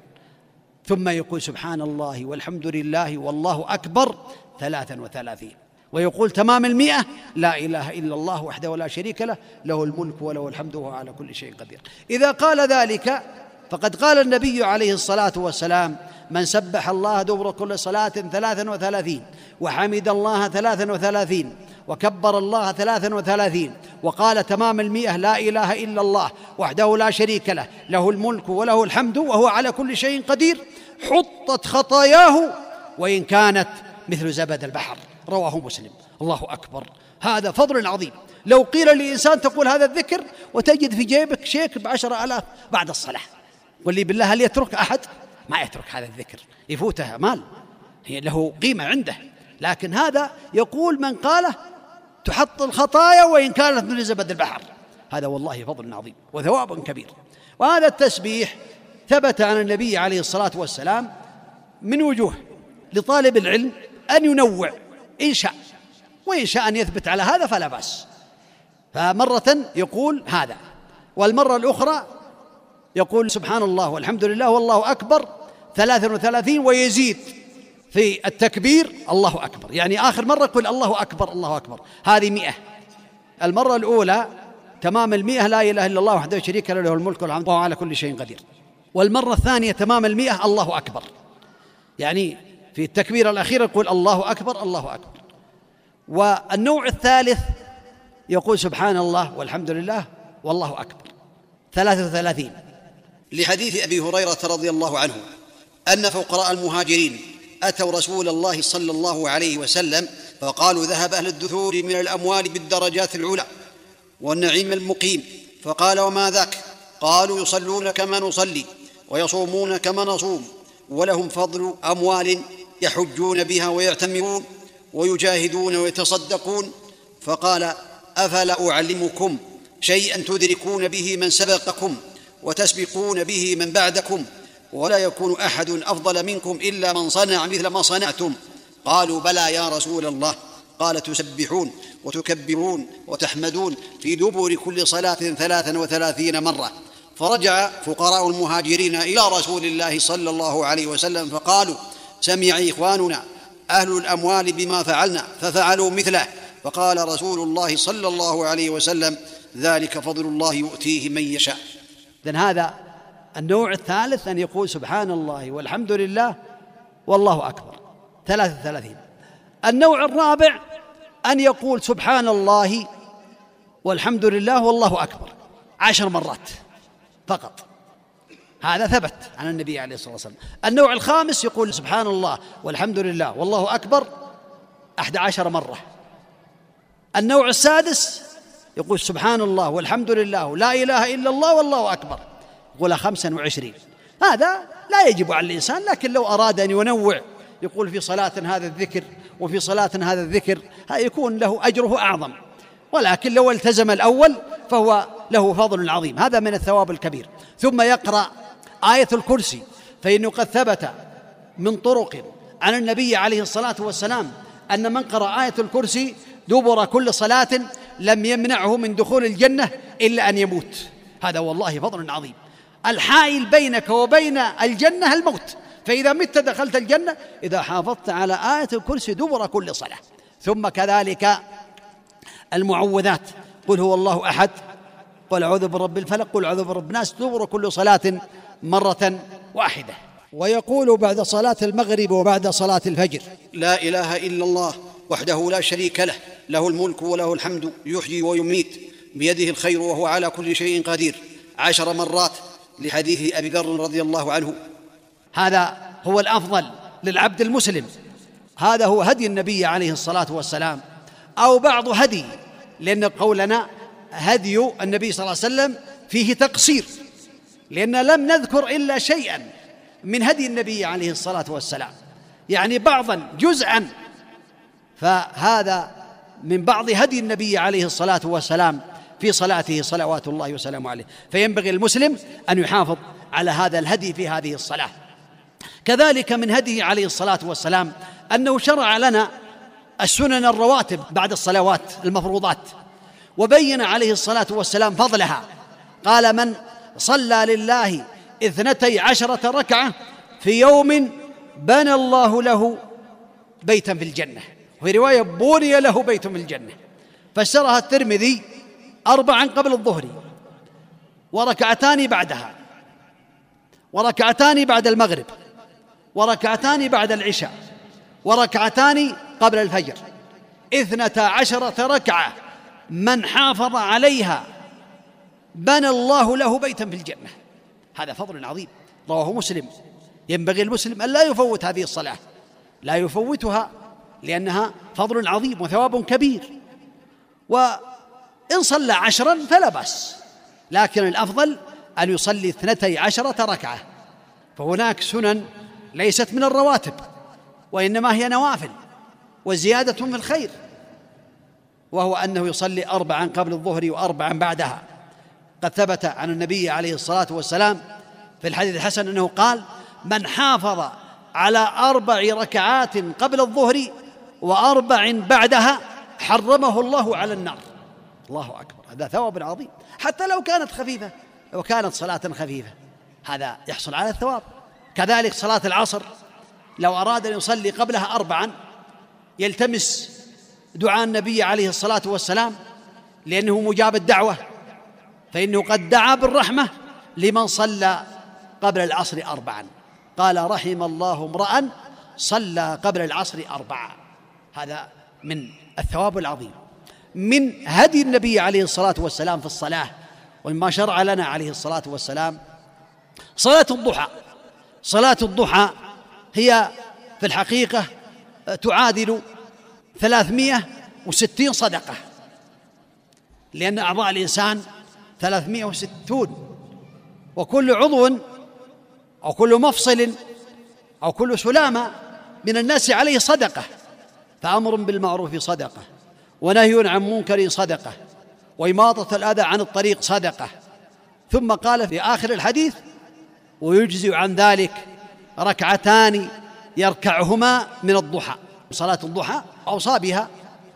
ثم يقول سبحان الله والحمد لله والله أكبر ثلاثا وثلاثين. ويقول تمام المئة لا إله إلا الله وحده لا شريك له له الملك وله الحمد وهو على كل شيء قدير. إذا قال ذلك فقد قال النبي عليه الصلاة والسلام من سبح الله دبر كل صلاة ثلاثا وثلاثين وحمد الله ثلاثا وثلاثين وكبر الله ثلاثا وثلاثين وقال تمام المئة لا إله إلا الله وحده لا شريك له له الملك وله الحمد وهو على كل شيء قدير حطت خطاياه وإن كانت مثل زبد البحر. رواه مسلم. الله أكبر. هذا فضل عظيم. لو قيل لإنسان تقول هذا الذكر وتجد في جيبك شيك بعشرة آلاف بعد الصلاة. واللي بالله هل يترك أحد؟ ما يترك هذا الذكر يفوته مال هي له قيمة عنده. لكن هذا يقول من قاله تحط الخطايا وإن كانت من زبد البحر. هذا والله فضل عظيم وثواب كبير. وهذا التسبيح ثبت عن النبي عليه الصلاة والسلام من وجوه لطالب العلم أن ينوع إن شاء. وإن شاء أن يثبت على هذا فلا بأس. فمرة يقول هذا والمرة الأخرى يقول سبحان الله والحمد لله والله أكبر ثلاثا وثلاثين ويزيد في التكبير الله أكبر. يعني آخر مرة يقول الله أكبر الله أكبر. هذه مئة. المرة الأولى تمام المئة لا إله إلا الله وحده شريك له له الملك والحمد وهو على كل شيء قدير. والمرة الثانية تمام المئة الله أكبر. يعني في التكبير الأخير يقول الله أكبر الله أكبر. والنوع الثالث يقول سبحان الله والحمد لله والله أكبر. ثلاثة وثلاثين. لحديث أبي هريرة رضي الله عنه أن فقراء المهاجرين أتوا رسول الله صلى الله عليه وسلم فقالوا ذهب أهل الدثور من الأموال بالدرجات العلى والنعيم المقيم. فقال وما ذاك؟ قالوا يصلون كما نصلي ويصومون كما نصوم ولهم فضل أموال يحجون بها ويعتمرون ويجاهدون ويتصدقون. فقال أفلا أعلمكم شيئا تدركون به من سبقكم؟ وتسبقون به من بعدكم ولا يكون أحد أفضل منكم إلا من صنع مثل ما صنعتم. قالوا بلى يا رسول الله. قال تسبحون وتكبرون وتحمدون في دبر كل صلاة ثلاثا وثلاثين مرة. فرجع فقراء المهاجرين إلى رسول الله صلى الله عليه وسلم فقالوا سمع إخواننا أهل الأموال بما فعلنا ففعلوا مثله. فقال رسول الله صلى الله عليه وسلم ذلك فضل الله يؤتيه من يشاء. إذن هذا النوع الثالث أن يقول سبحان الله والحمد لله والله أكبر. ثلاثة ثلاثين النوع الرابع أن يقول سبحان الله والحمد لله والله أكبر. عشر مرات فقط. هذا ثبت عن النبي عليه الصلاة والسلام. النوع الخامس يقول سبحان الله والحمد لله والله أكبر. أحد عشر مرة. النوع السادس يقول سبحان الله والحمد لله لا إله إلا الله والله أكبر. يقول خمسا وعشرين. هذا لا يجب على الإنسان لكن لو أراد أن ينوع يقول في صلاة هذا الذكر وفي صلاة هذا الذكر يكون له أجره أعظم. ولكن لو التزم الأول فهو له فضل عظيم. هذا من الثواب الكبير. ثم يقرأ آية الكرسي فإنه قد ثبت من طرق عن النبي عليه الصلاة والسلام أن من قرأ آية الكرسي دبر كل صلاة لم يمنعه من دخول الجنة إلا أن يموت. هذا والله فضل عظيم. الحائل بينك وبين الجنة الموت. فإذا مت دخلت الجنة إذا حافظت على آية الكرسي دبر كل صلاة. ثم كذلك المعوذات. قل هو الله أحد. قل أعوذ برب الفلق. قل أعوذ برب الناس. دبر كل صلاة مرة واحدة. ويقول بعد صلاة المغرب وبعد صلاة الفجر لا إله إلا الله. وحده لا شريك له. له الملك وله الحمد يحيي ويميت. بيده الخير وهو على كل شيء قدير. عشر مرات لحديث أبي ذر رضي الله عنه. هذا هو الأفضل للعبد المسلم. هذا هو هدي النبي عليه الصلاة والسلام. أو بعض هدي لأن قولنا هدي النبي صلى الله عليه وسلم فيه تقصير. لأن لم نذكر إلا شيئا من هدي النبي عليه الصلاة والسلام. يعني بعضا جزءا فهذا من بعض هدي النبي عليه الصلاة والسلام في صلاته صلوات الله وسلامه عليه. فينبغي المسلم أن يحافظ على هذا الهدي في هذه الصلاة. كذلك من هديه عليه الصلاة والسلام أنه شرع لنا السنن الرواتب بعد الصلوات المفروضات وبين عليه الصلاة والسلام فضلها. قال من صلى لله اثنتي عشرة ركعة في يوم بنى الله له بيتا في الجنة. وفي رواية بني له بيت في الجنة. فسرها الترمذي أربعا قبل الظهر. وركعتان بعدها. وركعتان بعد المغرب. وركعتان بعد العشاء. وركعتان قبل الفجر. اثنتا عشرة ركعة من حافظ عليها بنى الله له بيتا في الجنة. هذا فضل عظيم. رواه مسلم. ينبغي المسلم أن لا يفوت هذه الصلاة. لا يفوتها لأنها فضل عظيم وثواب كبير. وإن صلى عشرا فلا بأس لكن الأفضل أن يصلي اثنتي عشرة ركعة. فهناك سنن ليست من الرواتب وإنما هي نوافل وزيادة في الخير وهو أنه يصلي أربعا قبل الظهر وأربعا بعدها. قد ثبت عن النبي عليه الصلاة والسلام في الحديث الحسن أنه قال من حافظ على أربع ركعات قبل الظهر وأربع بعدها حرمه الله على النار. الله أكبر. هذا ثواب عظيم. حتى لو كانت خفيفة لو كانت صلاة خفيفة هذا يحصل على الثواب. كذلك صلاة العصر لو أراد أن يصلي قبلها أربعا يلتمس دعاء النبي عليه الصلاة والسلام لأنه مجاب الدعوة فإنه قد دعا بالرحمة لمن صلى قبل العصر أربعا. قال رحم الله امرأ صلى قبل العصر أربعا. هذا من الثواب العظيم. من هدي النبي عليه الصلاة والسلام في الصلاة ومما شرع لنا عليه الصلاة والسلام صلاة الضحى. صلاة الضحى هي في الحقيقة تعادل ثلاثمائة وستين صدقة لأن أعضاء الإنسان ثلاثمائة وستون وكل عضو أو كل مفصل أو كل سلامة من الناس عليه صدقة. فأمر بالمعروف صدقة ونهي عن منكر صدقة وإماطة الأذى عن الطريق صدقة. ثم قال في آخر الحديث ويجزي عن ذلك ركعتان يركعهما من الضحى صلاة الضحى أوصى بها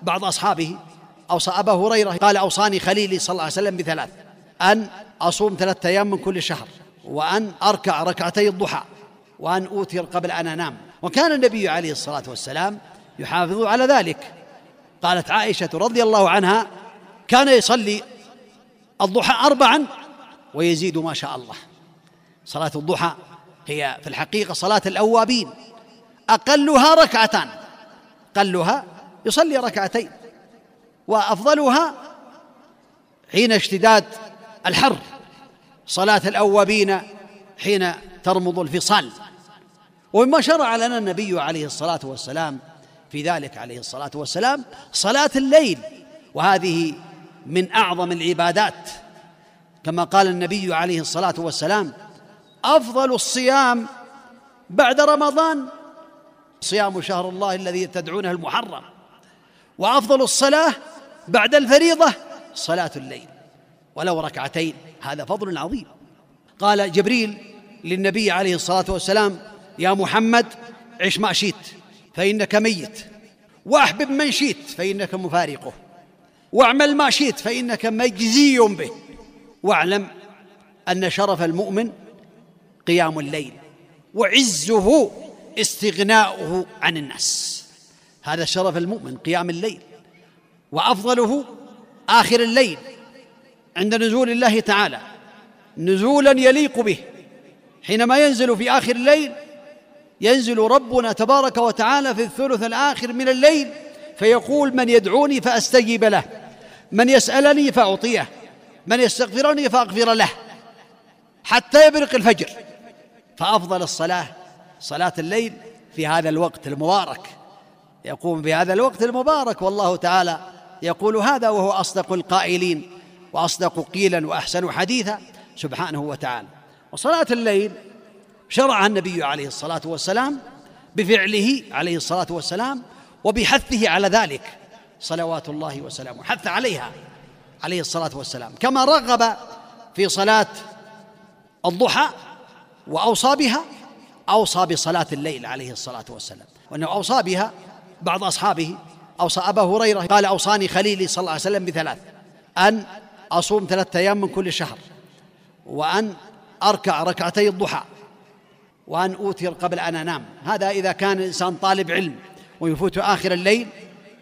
بعض أصحابه أوصى أبا هريرة قال أوصاني خليلي صلى الله عليه وسلم بثلاث أن أصوم ثلاثة أيام من كل شهر وأن أركع ركعتي الضحى وأن أوتر قبل أن أنام. وكان النبي عليه الصلاة والسلام يحافظ على ذلك. قالت عائشة رضي الله عنها كان يصلي الضحى أربعا ويزيد ما شاء الله. صلاة الضحى هي في الحقيقة صلاة الأوابين. أقلها ركعتان. أقلها يصلي ركعتين. وأفضلها حين اشتداد الحر. صلاة الأوابين حين ترمض الفصال. ومما شرع لنا النبي عليه الصلاة والسلام في ذلك عليه الصلاة والسلام صلاة الليل. وهذه من أعظم العبادات. كما قال النبي عليه الصلاة والسلام أفضل الصيام بعد رمضان صيام شهر الله الذي تدعونه المحرم. وأفضل الصلاة بعد الفريضة صلاة الليل. ولو ركعتين هذا فضل عظيم. قال جبريل للنبي عليه الصلاة والسلام يا محمد عش ما شئت. فإنك ميت. واحبب من شئت فإنك مفارقه. واعمل ما شئت فإنك مجزي به. واعلم أن شرف المؤمن قيام الليل وعزه استغناؤه عن الناس. هذا شرف المؤمن قيام الليل. وأفضله آخر الليل عند نزول الله تعالى. نزولا يليق به. حينما ينزل في آخر الليل ينزل ربنا تبارك وتعالى في الثلث الآخر من الليل فيقول من يدعوني فأستجيب له من يسألني فأعطيه من يستغفرني فأغفر له حتى يبرق الفجر. فأفضل الصلاة صلاة الليل في هذا الوقت المبارك. يقوم في هذا الوقت المبارك والله تعالى يقول هذا وهو أصدق القائلين وأصدق قيلا وأحسن حديثا سبحانه وتعالى. وصلاة الليل شرعها النبي عليه الصلاة والسلام بفعله عليه الصلاة والسلام وبحثه على ذلك صلوات الله وسلامه حث عليها عليه الصلاة والسلام. كما رغب في صلاة الضحى وأوصى بها أوصى بصلاة الليل عليه الصلاة والسلام. وأنه أوصى بها بعض أصحابه. أوصى أبا هريرة قال أوصاني خليلي صلى الله عليه وسلم بثلاث أن أصوم ثلاثة أيام من كل شهر وأن أركع ركعتي الضحى. وأن اوتر قبل أن أنام. هذا إذا كان الانسان طالب علم ويفوت آخر الليل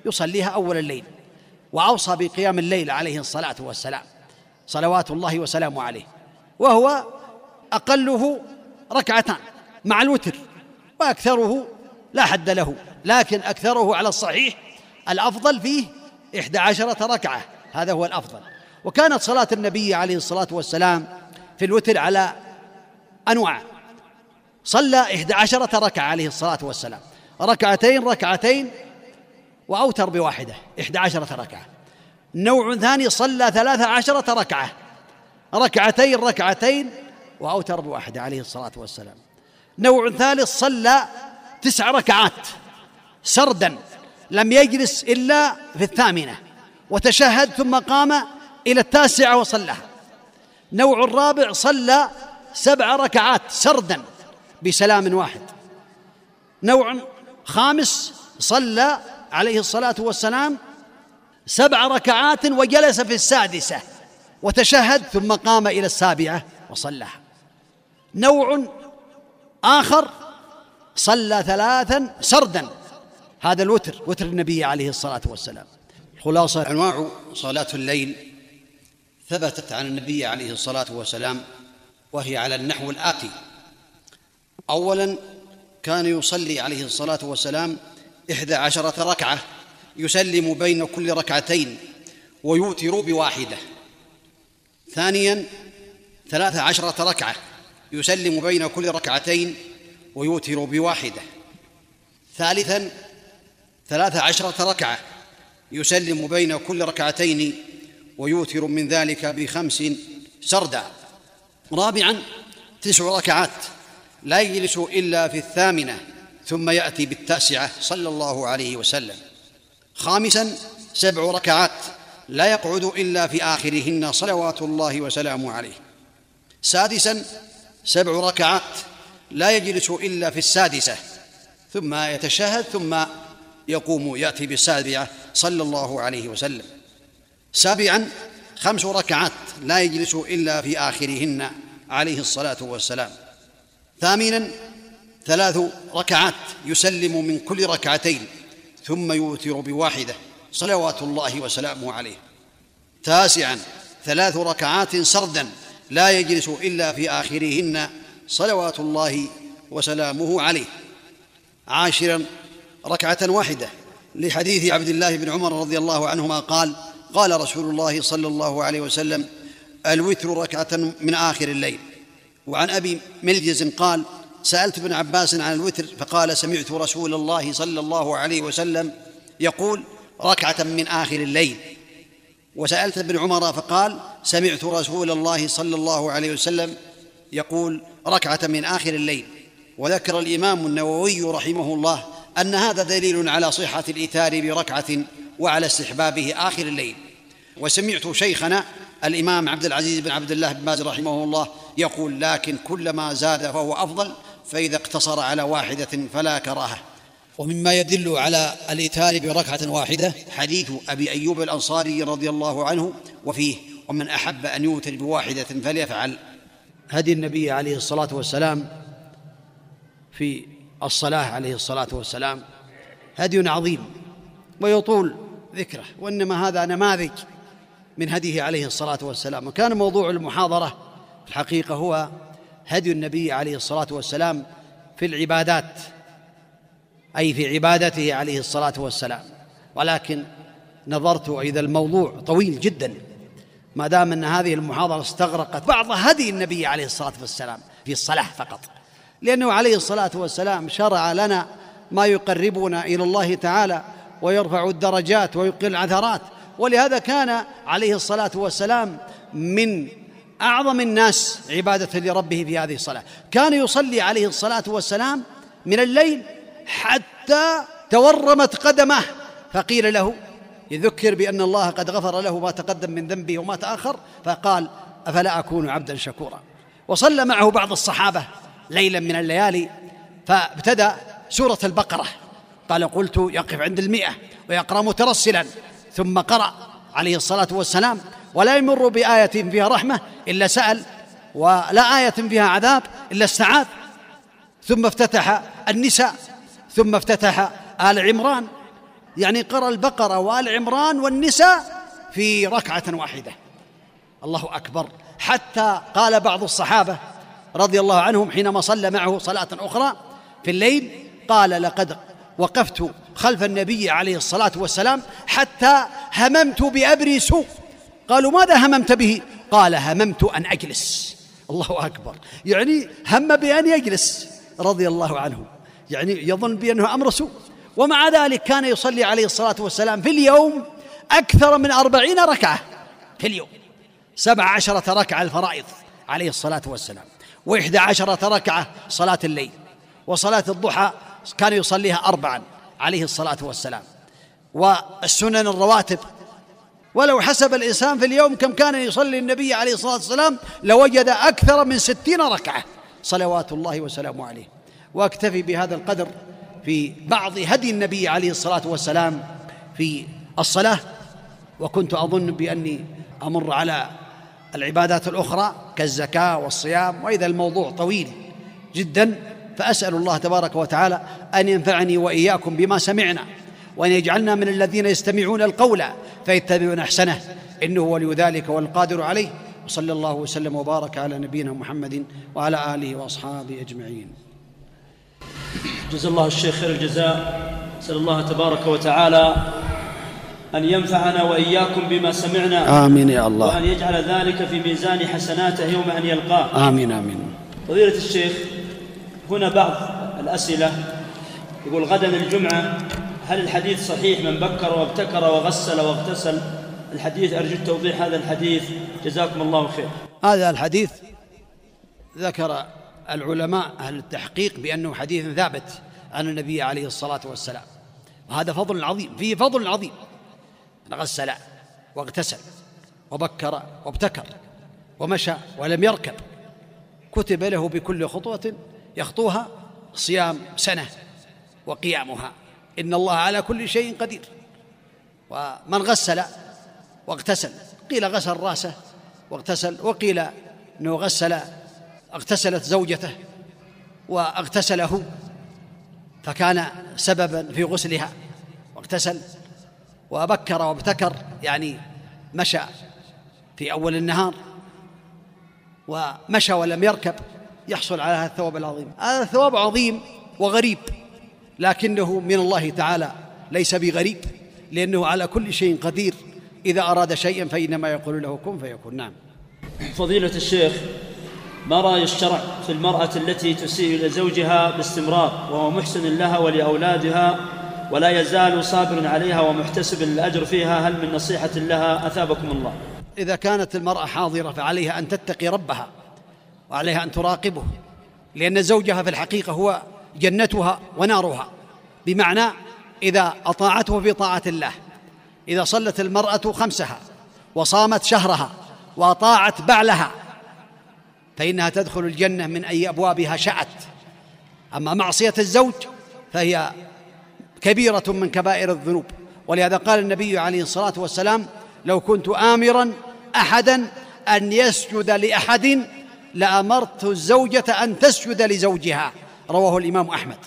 يصليها أول الليل وأوصى بقيام الليل عليه الصلاة والسلام صلوات الله وسلامه عليه. وهو أقله ركعتان مع الوتر وأكثره لا حد له لكن أكثره على الصحيح الأفضل فيه إحدى عشرة ركعة. هذا هو الأفضل. وكانت صلاة النبي عليه الصلاة والسلام في الوتر على أنواع. صلى إحدى عشرة ركعة عليه الصلاة والسلام. ركعتين ركعتين وأوتر بواحدة إحدى عشرة ركعة. نوع ثاني صلى ثلاثة عشرة ركعة. ركعتين ركعتين وأوتر بواحدة عليه الصلاة والسلام. نوع ثالث صلى تسع ركعات سردا لم يجلس إلا في الثامنة وتشهد ثم قام إلى التاسعة وصلىها نوع الرابع صلى سبع ركعات سردا بسلام واحد. نوع خامس صلى عليه الصلاة والسلام سبع ركعات وجلس في السادسة وتشهد ثم قام إلى السابعة وصلىها نوع آخر صلى ثلاثا سردا. هذا الوتر وتر النبي عليه الصلاة والسلام. خلاصة أنواع صلاة الليل ثبتت عن النبي عليه الصلاة والسلام وهي على النحو الآتي. اولا كان يصلي عليه الصلاة والسلام إحدى عشرة ركعة يسلم بين كل ركعتين ويوتر بواحدة. ثانيا ثلاث عشرة ركعة يسلم بين كل ركعتين ويوتر بواحدة. ثالثا ثلاث عشرة ركعة يسلم بين كل ركعتين ويوتر من ذلك بخمس سردا. رابعا تسع ركعات لا يجلس إلا في الثامنة ثم يأتي بالتاسعة صلى الله عليه وسلم. خامسا سبع ركعات لا يقعد إلا في آخرهن صلوات الله وسلامه عليه. سادسا سبع ركعات لا يجلس إلا في السادسة ثم يتشهد ثم يقوم يأتي بالسابعة صلى الله عليه وسلم. سابعا خمس ركعات لا يجلس إلا في آخرهن عليه الصلاة والسلام. ثامنا ثلاث ركعات يسلم من كل ركعتين ثم يوتر بواحدة صلوات الله وسلامه عليه. تاسعا ثلاث ركعات سردا لا يجلس إلا في آخرهن صلوات الله وسلامه عليه. عاشرا ركعة واحدة لحديث عبد الله بن عمر رضي الله عنهما قال قال رسول الله صلى الله عليه وسلم الوتر ركعة من آخر الليل. وعن أبي ملجز قال سألت ابن عباس عن الوتر فقال سمعت رسول الله صلى الله عليه وسلم يقول ركعة من آخر الليل. وسألت ابن عمر فقال سمعت رسول الله صلى الله عليه وسلم يقول ركعة من آخر الليل. وذكر الإمام النووي رحمه الله أن هذا دليل على صحة الإيثار بركعة وعلى استحبابه آخر الليل. وسمعت شيخنا الإمام عبد العزيز بن عبد الله بن باز رحمه الله يقول لكن كلما زاد فهو أفضل فإذا اقتصر على واحدة فلا كراهة. ومما يدل على الإيتار بركعة واحدة. حديث أبي أيوب الأنصاري رضي الله عنه وفيه ومن أحب أن يوتر بواحدة فليفعل. هدي النبي عليه الصلاة والسلام في الصلاة عليه الصلاة والسلام. هدي عظيم ويطول ذكره وإنما هذا نماذج. من هديه عليه الصلاة والسلام. وكان موضوع المحاضرة الحقيقة هو هدي النبي عليه الصلاة والسلام في العبادات أي في عبادته عليه الصلاة والسلام. ولكن نظرت اذا الموضوع طويل جدا ما دام أن هذه المحاضرة استغرقت بعض هدي النبي عليه الصلاة والسلام في الصلاة فقط. لأنه عليه الصلاة والسلام شرع لنا ما يقربنا إلى الله تعالى ويرفع الدرجات ويقل العثرات. ولهذا كان عليه الصلاة والسلام من أعظم الناس عبادة لربه في هذه الصلاة. كان يصلي عليه الصلاة والسلام من الليل حتى تورمت قدمه فقيل له يذكر بأن الله قد غفر له ما تقدم من ذنبه وما تأخر فقال أفلا أكون عبدا شكورا؟ وصلى معه بعض الصحابة ليلا من الليالي فابتدأ سورة البقرة. قال قلت يقف عند المئة ويقرأ مترسلا. ثم قرأ عليه الصلاة والسلام ولا يمر بآية فيها رحمة إلا سأل ولا آية فيها عذاب إلا استعاذ. ثم افتتح النساء ثم افتتح آل عمران. يعني قرأ البقرة وآل عمران والنساء في ركعة واحدة. الله أكبر. حتى قال بعض الصحابة رضي الله عنهم حينما صلى معه صلاة أخرى في الليل قال لقد وقفت خلف النبي عليه الصلاة والسلام حتى هممت بأبري سوء. قالوا ماذا هممت به؟ قال هممت أن أجلس. الله أكبر. يعني هم بأن يجلس رضي الله عنه. يعني يظن بأنه أمر سوء. ومع ذلك كان يصلي عليه الصلاة والسلام في اليوم أكثر من أربعين ركعة في اليوم. سبع عشرة ركعة الفرائض عليه الصلاة والسلام. وإحدى عشرة ركعة صلاة الليل. وصلاة الضحى كان يصليها أربعا. عليه الصلاة والسلام. والسنن الرواتب ولو حسب الإنسان في اليوم كم كان يصلي النبي عليه الصلاة والسلام لوجد أكثر من ستين ركعة صلوات الله وسلامه عليه. وأكتفي بهذا القدر في بعض هدي النبي عليه الصلاة والسلام في الصلاة. وكنت أظن بأني أمر على العبادات الأخرى كالزكاة والصيام وإذا الموضوع طويل جدا. فأسأل الله تبارك وتعالى أن ينفعني وإياكم بما سمعنا وأن يجعلنا من الذين يستمعون القول فيتبعون أحسنه. إنه ولي ذلك والقادر عليه. وصلى الله وسلم وبارك على نبينا محمد وعلى آله وأصحابه أجمعين. جزا الله الشيخ خير الجزاء. نسأل الله تبارك وتعالى أن ينفعنا وإياكم بما سمعنا. آمين يا الله. وأن يجعل ذلك في ميزان حسناته يوم أن يلقاه. آمين آمين. فضيلة الشيخ هنا بعض الأسئلة. يقول غدا الجمعة هل الحديث صحيح؟ من بكر وابتكر وغسل واغتسل. الحديث أرجو توضيح هذا الحديث. جزاكم الله خير. هذا الحديث ذكر العلماء أهل التحقيق بأنه حديث ثابت عن النبي عليه الصلاة والسلام. وهذا فضل عظيم فيه فضل عظيم. غسل واغتسل وبكر وابتكر ومشى ولم يركب كتب له بكل خطوة يخطوها صيام سنة وقيامها. إن الله على كل شيء قدير. ومن غسل واغتسل. قيل غسل رأسه واغتسل وقيل إنه غسل اغتسلت زوجته واغتسله فكان سببا في غسلها. واغتسل وبكر وابتكر يعني مشى في أول النهار ومشى ولم يركب. يحصل على هذا الثواب العظيم. هذا الثواب عظيم وغريب لكنه من الله تعالى ليس بغريب لأنه على كل شيء قدير. إذا أراد شيئا فإنما يقول له كن فيكون. نعم. فضيلة الشيخ ما رأي الشرع في المرأة التي تسيء إلى زوجها باستمرار وهو محسن لها ولأولادها ولا يزال صابرا عليها ومحتسب الأجر فيها؟ هل من نصيحة لها أثابكم الله؟ إذا كانت المرأة حاضرة فعليها أن تتقي ربها وعليها أن تراقبه لأن زوجها في الحقيقة هو جنتها ونارها بمعنى إذا أطاعته في طاعة الله إذا صلت المرأة خمسها وصامت شهرها وأطاعت بعلها فإنها تدخل الجنة من أي أبوابها شاءت أما معصية الزوج فهي كبيرة من كبائر الذنوب. ولهذا قال النبي عليه الصلاة والسلام لو كنت آمرا أحدا أن يسجد لأحد لأمرت الزوجة أن تسجد لزوجها رواه الإمام أحمد.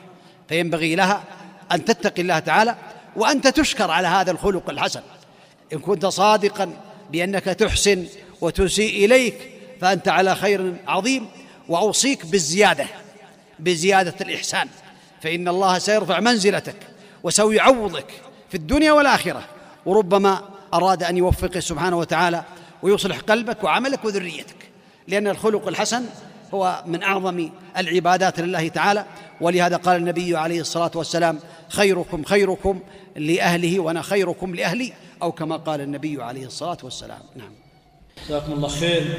فينبغي لها أن تتقي الله تعالى وأنت تشكر على هذا الخلق الحسن. إن كنت صادقا بأنك تحسن وتسيء إليك فأنت على خير عظيم وأوصيك بالزيادة بزيادة الإحسان. فإن الله سيرفع منزلتك وسيعوضك في الدنيا والآخرة. وربما أراد أن يوفقك سبحانه وتعالى ويصلح قلبك وعملك وذريتك. لأن الخلق الحسن هو من أعظم العبادات لله تعالى ولهذا قال النبي عليه الصلاة والسلام خيركم خيركم لأهله وأنا خيركم لأهلي أو كما قال النبي عليه الصلاة والسلام. نعم. جزاكم الله خير.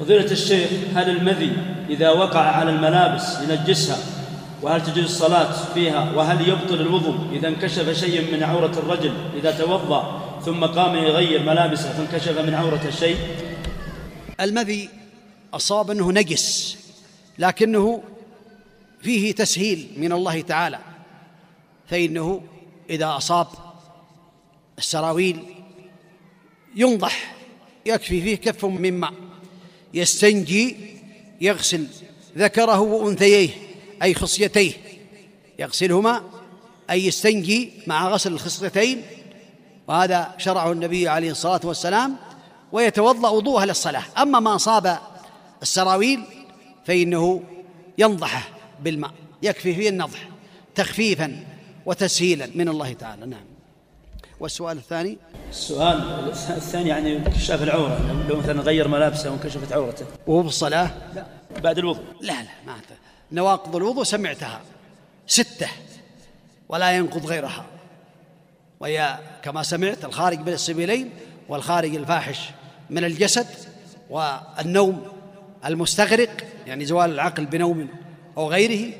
فضيلة الشيخ هل المذي إذا وقع على الملابس ينجسها؟ وهل تجوز الصلاة فيها؟ وهل يبطل الوضوء إذا انكشف شيء من عورة الرجل إذا توضأ ثم قام يغير ملابسه فانكشف من عورة شيء؟ المذي أصاب أنه نجس لكنه فيه تسهيل من الله تعالى فإنه إذا أصاب السراويل ينضح يكفي فيه كف من ماء يستنجي يغسل ذكره وأنثييه أي خصيتيه يغسلهما أي يستنجي مع غسل الخصيتين وهذا شرعه النبي عليه الصلاة والسلام ويتوضأ وضوءها للصلاة. أما ما أصاب السراويل فإنه ينضحه بالماء يكفي فيه النضح تخفيفا وتسهيلا من الله تعالى. نعم. والسؤال الثاني؟ السؤال الثاني يعني انكشاف العورة لو مثلا غير ملابسه وانكشفت عورته. وهو في الصلاة؟ لا بعد الوضوء. لا لا ما. نواقض الوضوء سمعتها. ستة ولا ينقض غيرها. وهي كما سمعت الخارج من السبيلين والخارج الفاحش من الجسد والنوم. المستغرق يعني زوال العقل بنوم أو غيره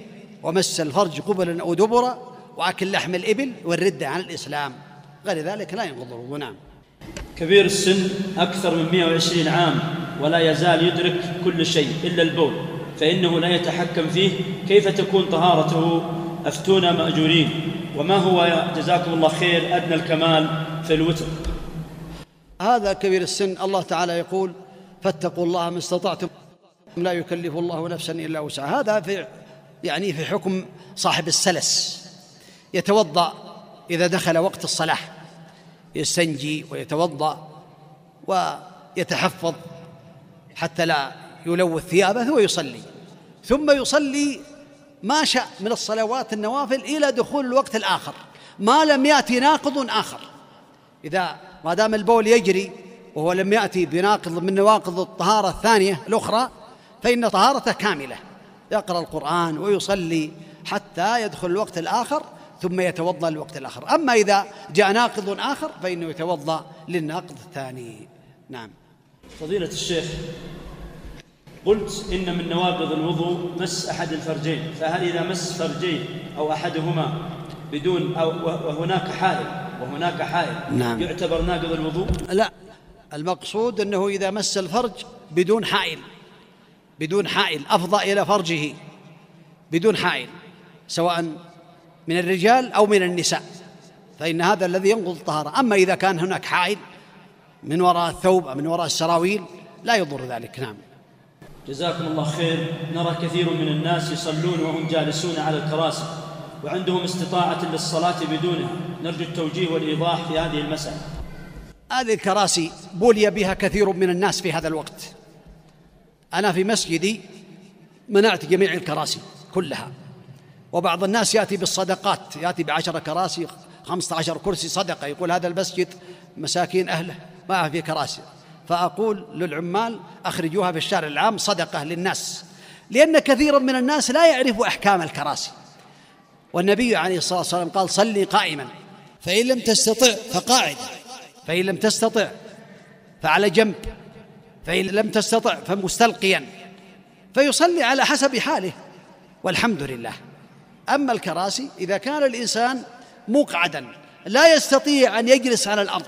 ومس الفرج قبلا أو دبرا وأكل لحم الإبل والردة عن الإسلام. غير ذلك لا ينقض الوضوء نعم. كبير السن أكثر من 120 عام ولا يزال يدرك كل شيء إلا البول فإنه لا يتحكم فيه كيف تكون طهارته أفتونا مأجورين. وما هو جزاكم الله خير أدنى الكمال في الوتر. هذا كبير السن الله تعالى يقول فاتقوا الله ما استطعتم. لا يكلف الله نفسا إلا وسعها؟ هذا في يعني في حكم صاحب السلس. يتوضأ إذا دخل وقت الصلاة. يستنجي ويتوضأ ويتحفظ حتى لا يلوث ثيابه ثم يصلي ثم يصلي ما شاء من الصلوات النوافل إلى دخول الوقت الآخر. ما لم يأتي ناقض آخر. إذا ما دام البول يجري وهو لم يأتي بناقض من نواقض الطهارة الثانية الأخرى فإن طهارته كاملة. يقرأ القرآن ويصلي حتى يدخل الوقت الآخر ثم يتوضأ للوقت الآخر. أما إذا جاء ناقض آخر فإنه يتوضأ للناقض الثاني. نعم. فضيلة الشيخ قلت إن من نواقض الوضوء مس أحد الفرجين فهل إذا مس فرجيه أو أحدهما بدون أو وهناك حائل وهناك حائل نعم. يعتبر ناقض الوضوء؟ لا. المقصود إنه إذا مس الفرج بدون حائل. بدون حائل أفضى إلى فرجه بدون حائل سواء من الرجال أو من النساء. فإن هذا الذي ينقض الطهارة. أما إذا كان هناك حائل من وراء الثوب أو من وراء السراويل لا يضر ذلك. نعم. جزاكم الله خير. نرى كثير من الناس يصلون وهم جالسون على الكراسي وعندهم استطاعة للصلاة بدونها نرجو التوجيه والإيضاح في هذه المسألة. هذه الكراسي بولي بها كثير من الناس في هذا الوقت. أنا في مسجدي منعت جميع الكراسي كلها. وبعض الناس يأتي بالصدقات يأتي بعشر كراسي خمسة عشر كرسي صدقة يقول هذا المسجد مساكين أهله ما في كراسي. فأقول للعمال أخرجوها في الشارع العام صدقة للناس لأن كثيرا من الناس لا يعرف أحكام الكراسي. والنبي عليه الصلاة والسلام قال صلي قائما فإن لم تستطع فقاعد فإن لم تستطع فعلى جنب. فإن لم تستطع فمستلقيا. فيصلي على حسب حاله والحمد لله. أما الكراسي إذا كان الإنسان مقعدا لا يستطيع أن يجلس على الأرض.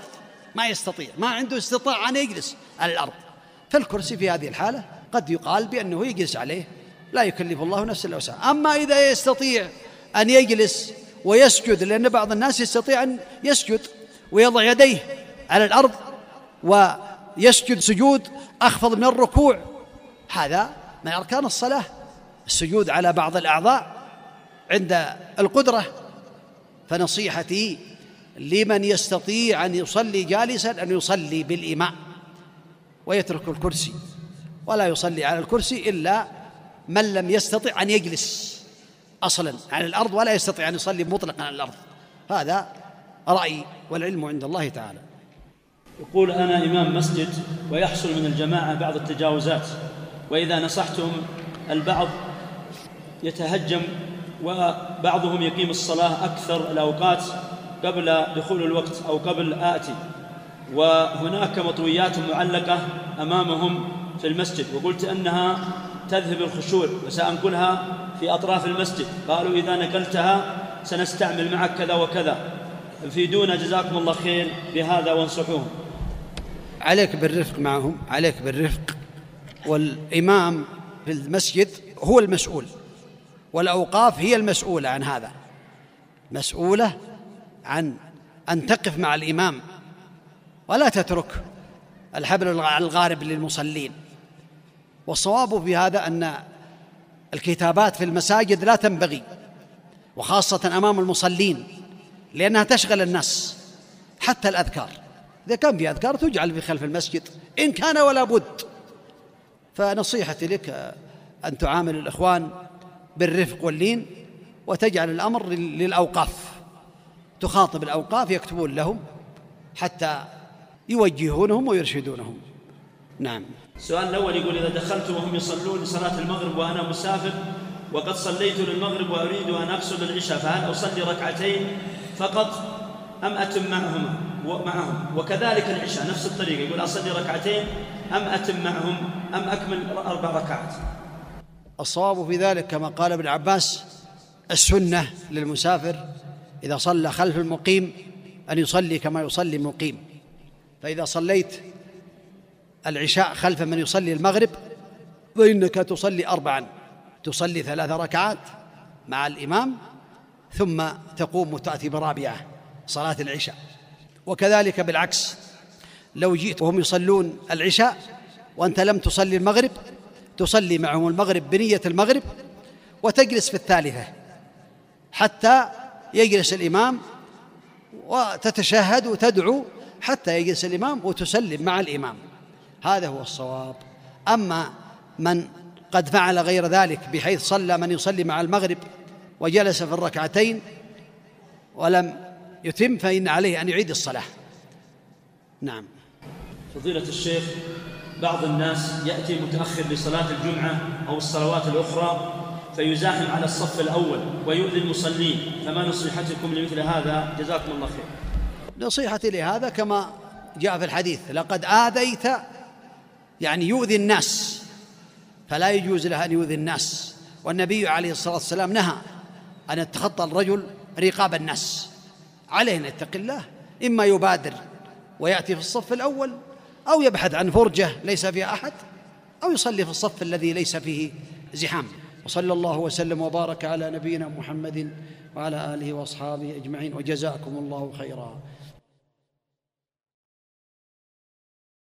ما يستطيع ما عنده استطاعة أن يجلس على الأرض. فالكرسي في هذه الحالة قد يقال بأنه يجلس عليه لا يكلف الله نفسا إلا وسعها. أما إذا يستطيع أن يجلس ويسجد لأن بعض الناس يستطيع أن يسجد ويضع يديه على الأرض ويسجد سجود أخفض من الركوع. هذا من أركان الصلاة السجود على بعض الأعضاء عند القدرة. فنصيحتي لمن يستطيع أن يصلي جالسا أن يصلي بالإماء ويترك الكرسي ولا يصلي على الكرسي إلا من لم يستطع أن يجلس أصلا على الأرض ولا يستطيع أن يصلي مطلقا على الأرض. هذا رايي والعلم عند الله تعالى. يقول أنا إمام مسجد ويحصل من الجماعة بعض التجاوزات وإذا نصحتهم البعض يتهجم وبعضهم يقيم الصلاة أكثر الأوقات قبل دخول الوقت أو قبل آتي. وهناك مطويات معلقة أمامهم في المسجد وقلت أنها تذهب الخشوع وسأنقلها في أطراف المسجد. قالوا إذا نقلتها سنستعمل معك كذا وكذا. فيدونا جزاكم الله خير بهذا وانصحوهم. عليك بالرفق معهم عليك بالرفق. والإمام في المسجد هو المسؤول والأوقاف هي المسؤولة عن هذا. مسؤولة عن أن تقف مع الإمام ولا تترك الحبل الغارب للمصلين. والصواب في هذا أن الكتابات في المساجد لا تنبغي وخاصة أمام المصلين لأنها تشغل الناس حتى الأذكار. إذا كان في أذكار تجعل في خلف المسجد إن كان ولا بد. فنصيحتي لك أن تعامل الإخوان بالرفق واللين وتجعل الأمر للأوقاف. تخاطب الأوقاف يكتبون لهم حتى يوجهونهم ويرشدونهم. نعم. السؤال الأول يقول إذا دخلت وهم يصلون صلاة المغرب وأنا مسافر وقد صليت للمغرب وأريد أن أقصد العشاء فهل أصلي ركعتين فقط أم أتم معهم معهم وكذلك العشاء نفس الطريقة يقول أصلي ركعتين أم أتم معهم أم أكمل أربع ركعات. الصواب في ذلك كما قال ابن عباس السنة للمسافر إذا صلى خلف المقيم أن يصلي كما يصلي المقيم. فإذا صليت العشاء خلف من يصلي المغرب فإنك تصلي أربعا. تصلي ثلاث ركعات مع الإمام ثم تقوم وتأتي برابعة صلاة العشاء. وكذلك بالعكس. لو جئت وهم يصلون العشاء وأنت لم تصلي المغرب تصلي معهم المغرب بنية المغرب وتجلس في الثالثة حتى يجلس الإمام وتتشهد وتدعو حتى يجلس الإمام وتسلم مع الإمام. هذا هو الصواب. أما من قد فعل غير ذلك بحيث صلى من يصلي مع المغرب وجلس في الركعتين ولم يتم فإن عليه أن يعيد الصلاة. نعم. فضيلة الشيخ بعض الناس يأتي متأخر لصلاة الجمعة أو الصلوات الأخرى فيزاحم على الصف الأول ويؤذي المصلين. فما نصيحتكم لمثل هذا؟ جزاكم الله خير. نصيحتي لهذا كما جاء في الحديث لقد آذيت يعني يؤذي الناس فلا يجوز له أن يؤذي الناس. والنبي عليه الصلاة والسلام نهى أن يتخطى الرجل رقاب الناس. عليه أن يتقي الله. إما يبادر ويأتي في الصف الأول أو يبحث عن فرجة ليس فيها أحد أو يصلي في الصف الذي ليس فيه زحام. وصلى الله وسلم وبارك على نبينا محمد وعلى آله وأصحابه أجمعين. وجزاكم الله خيرا.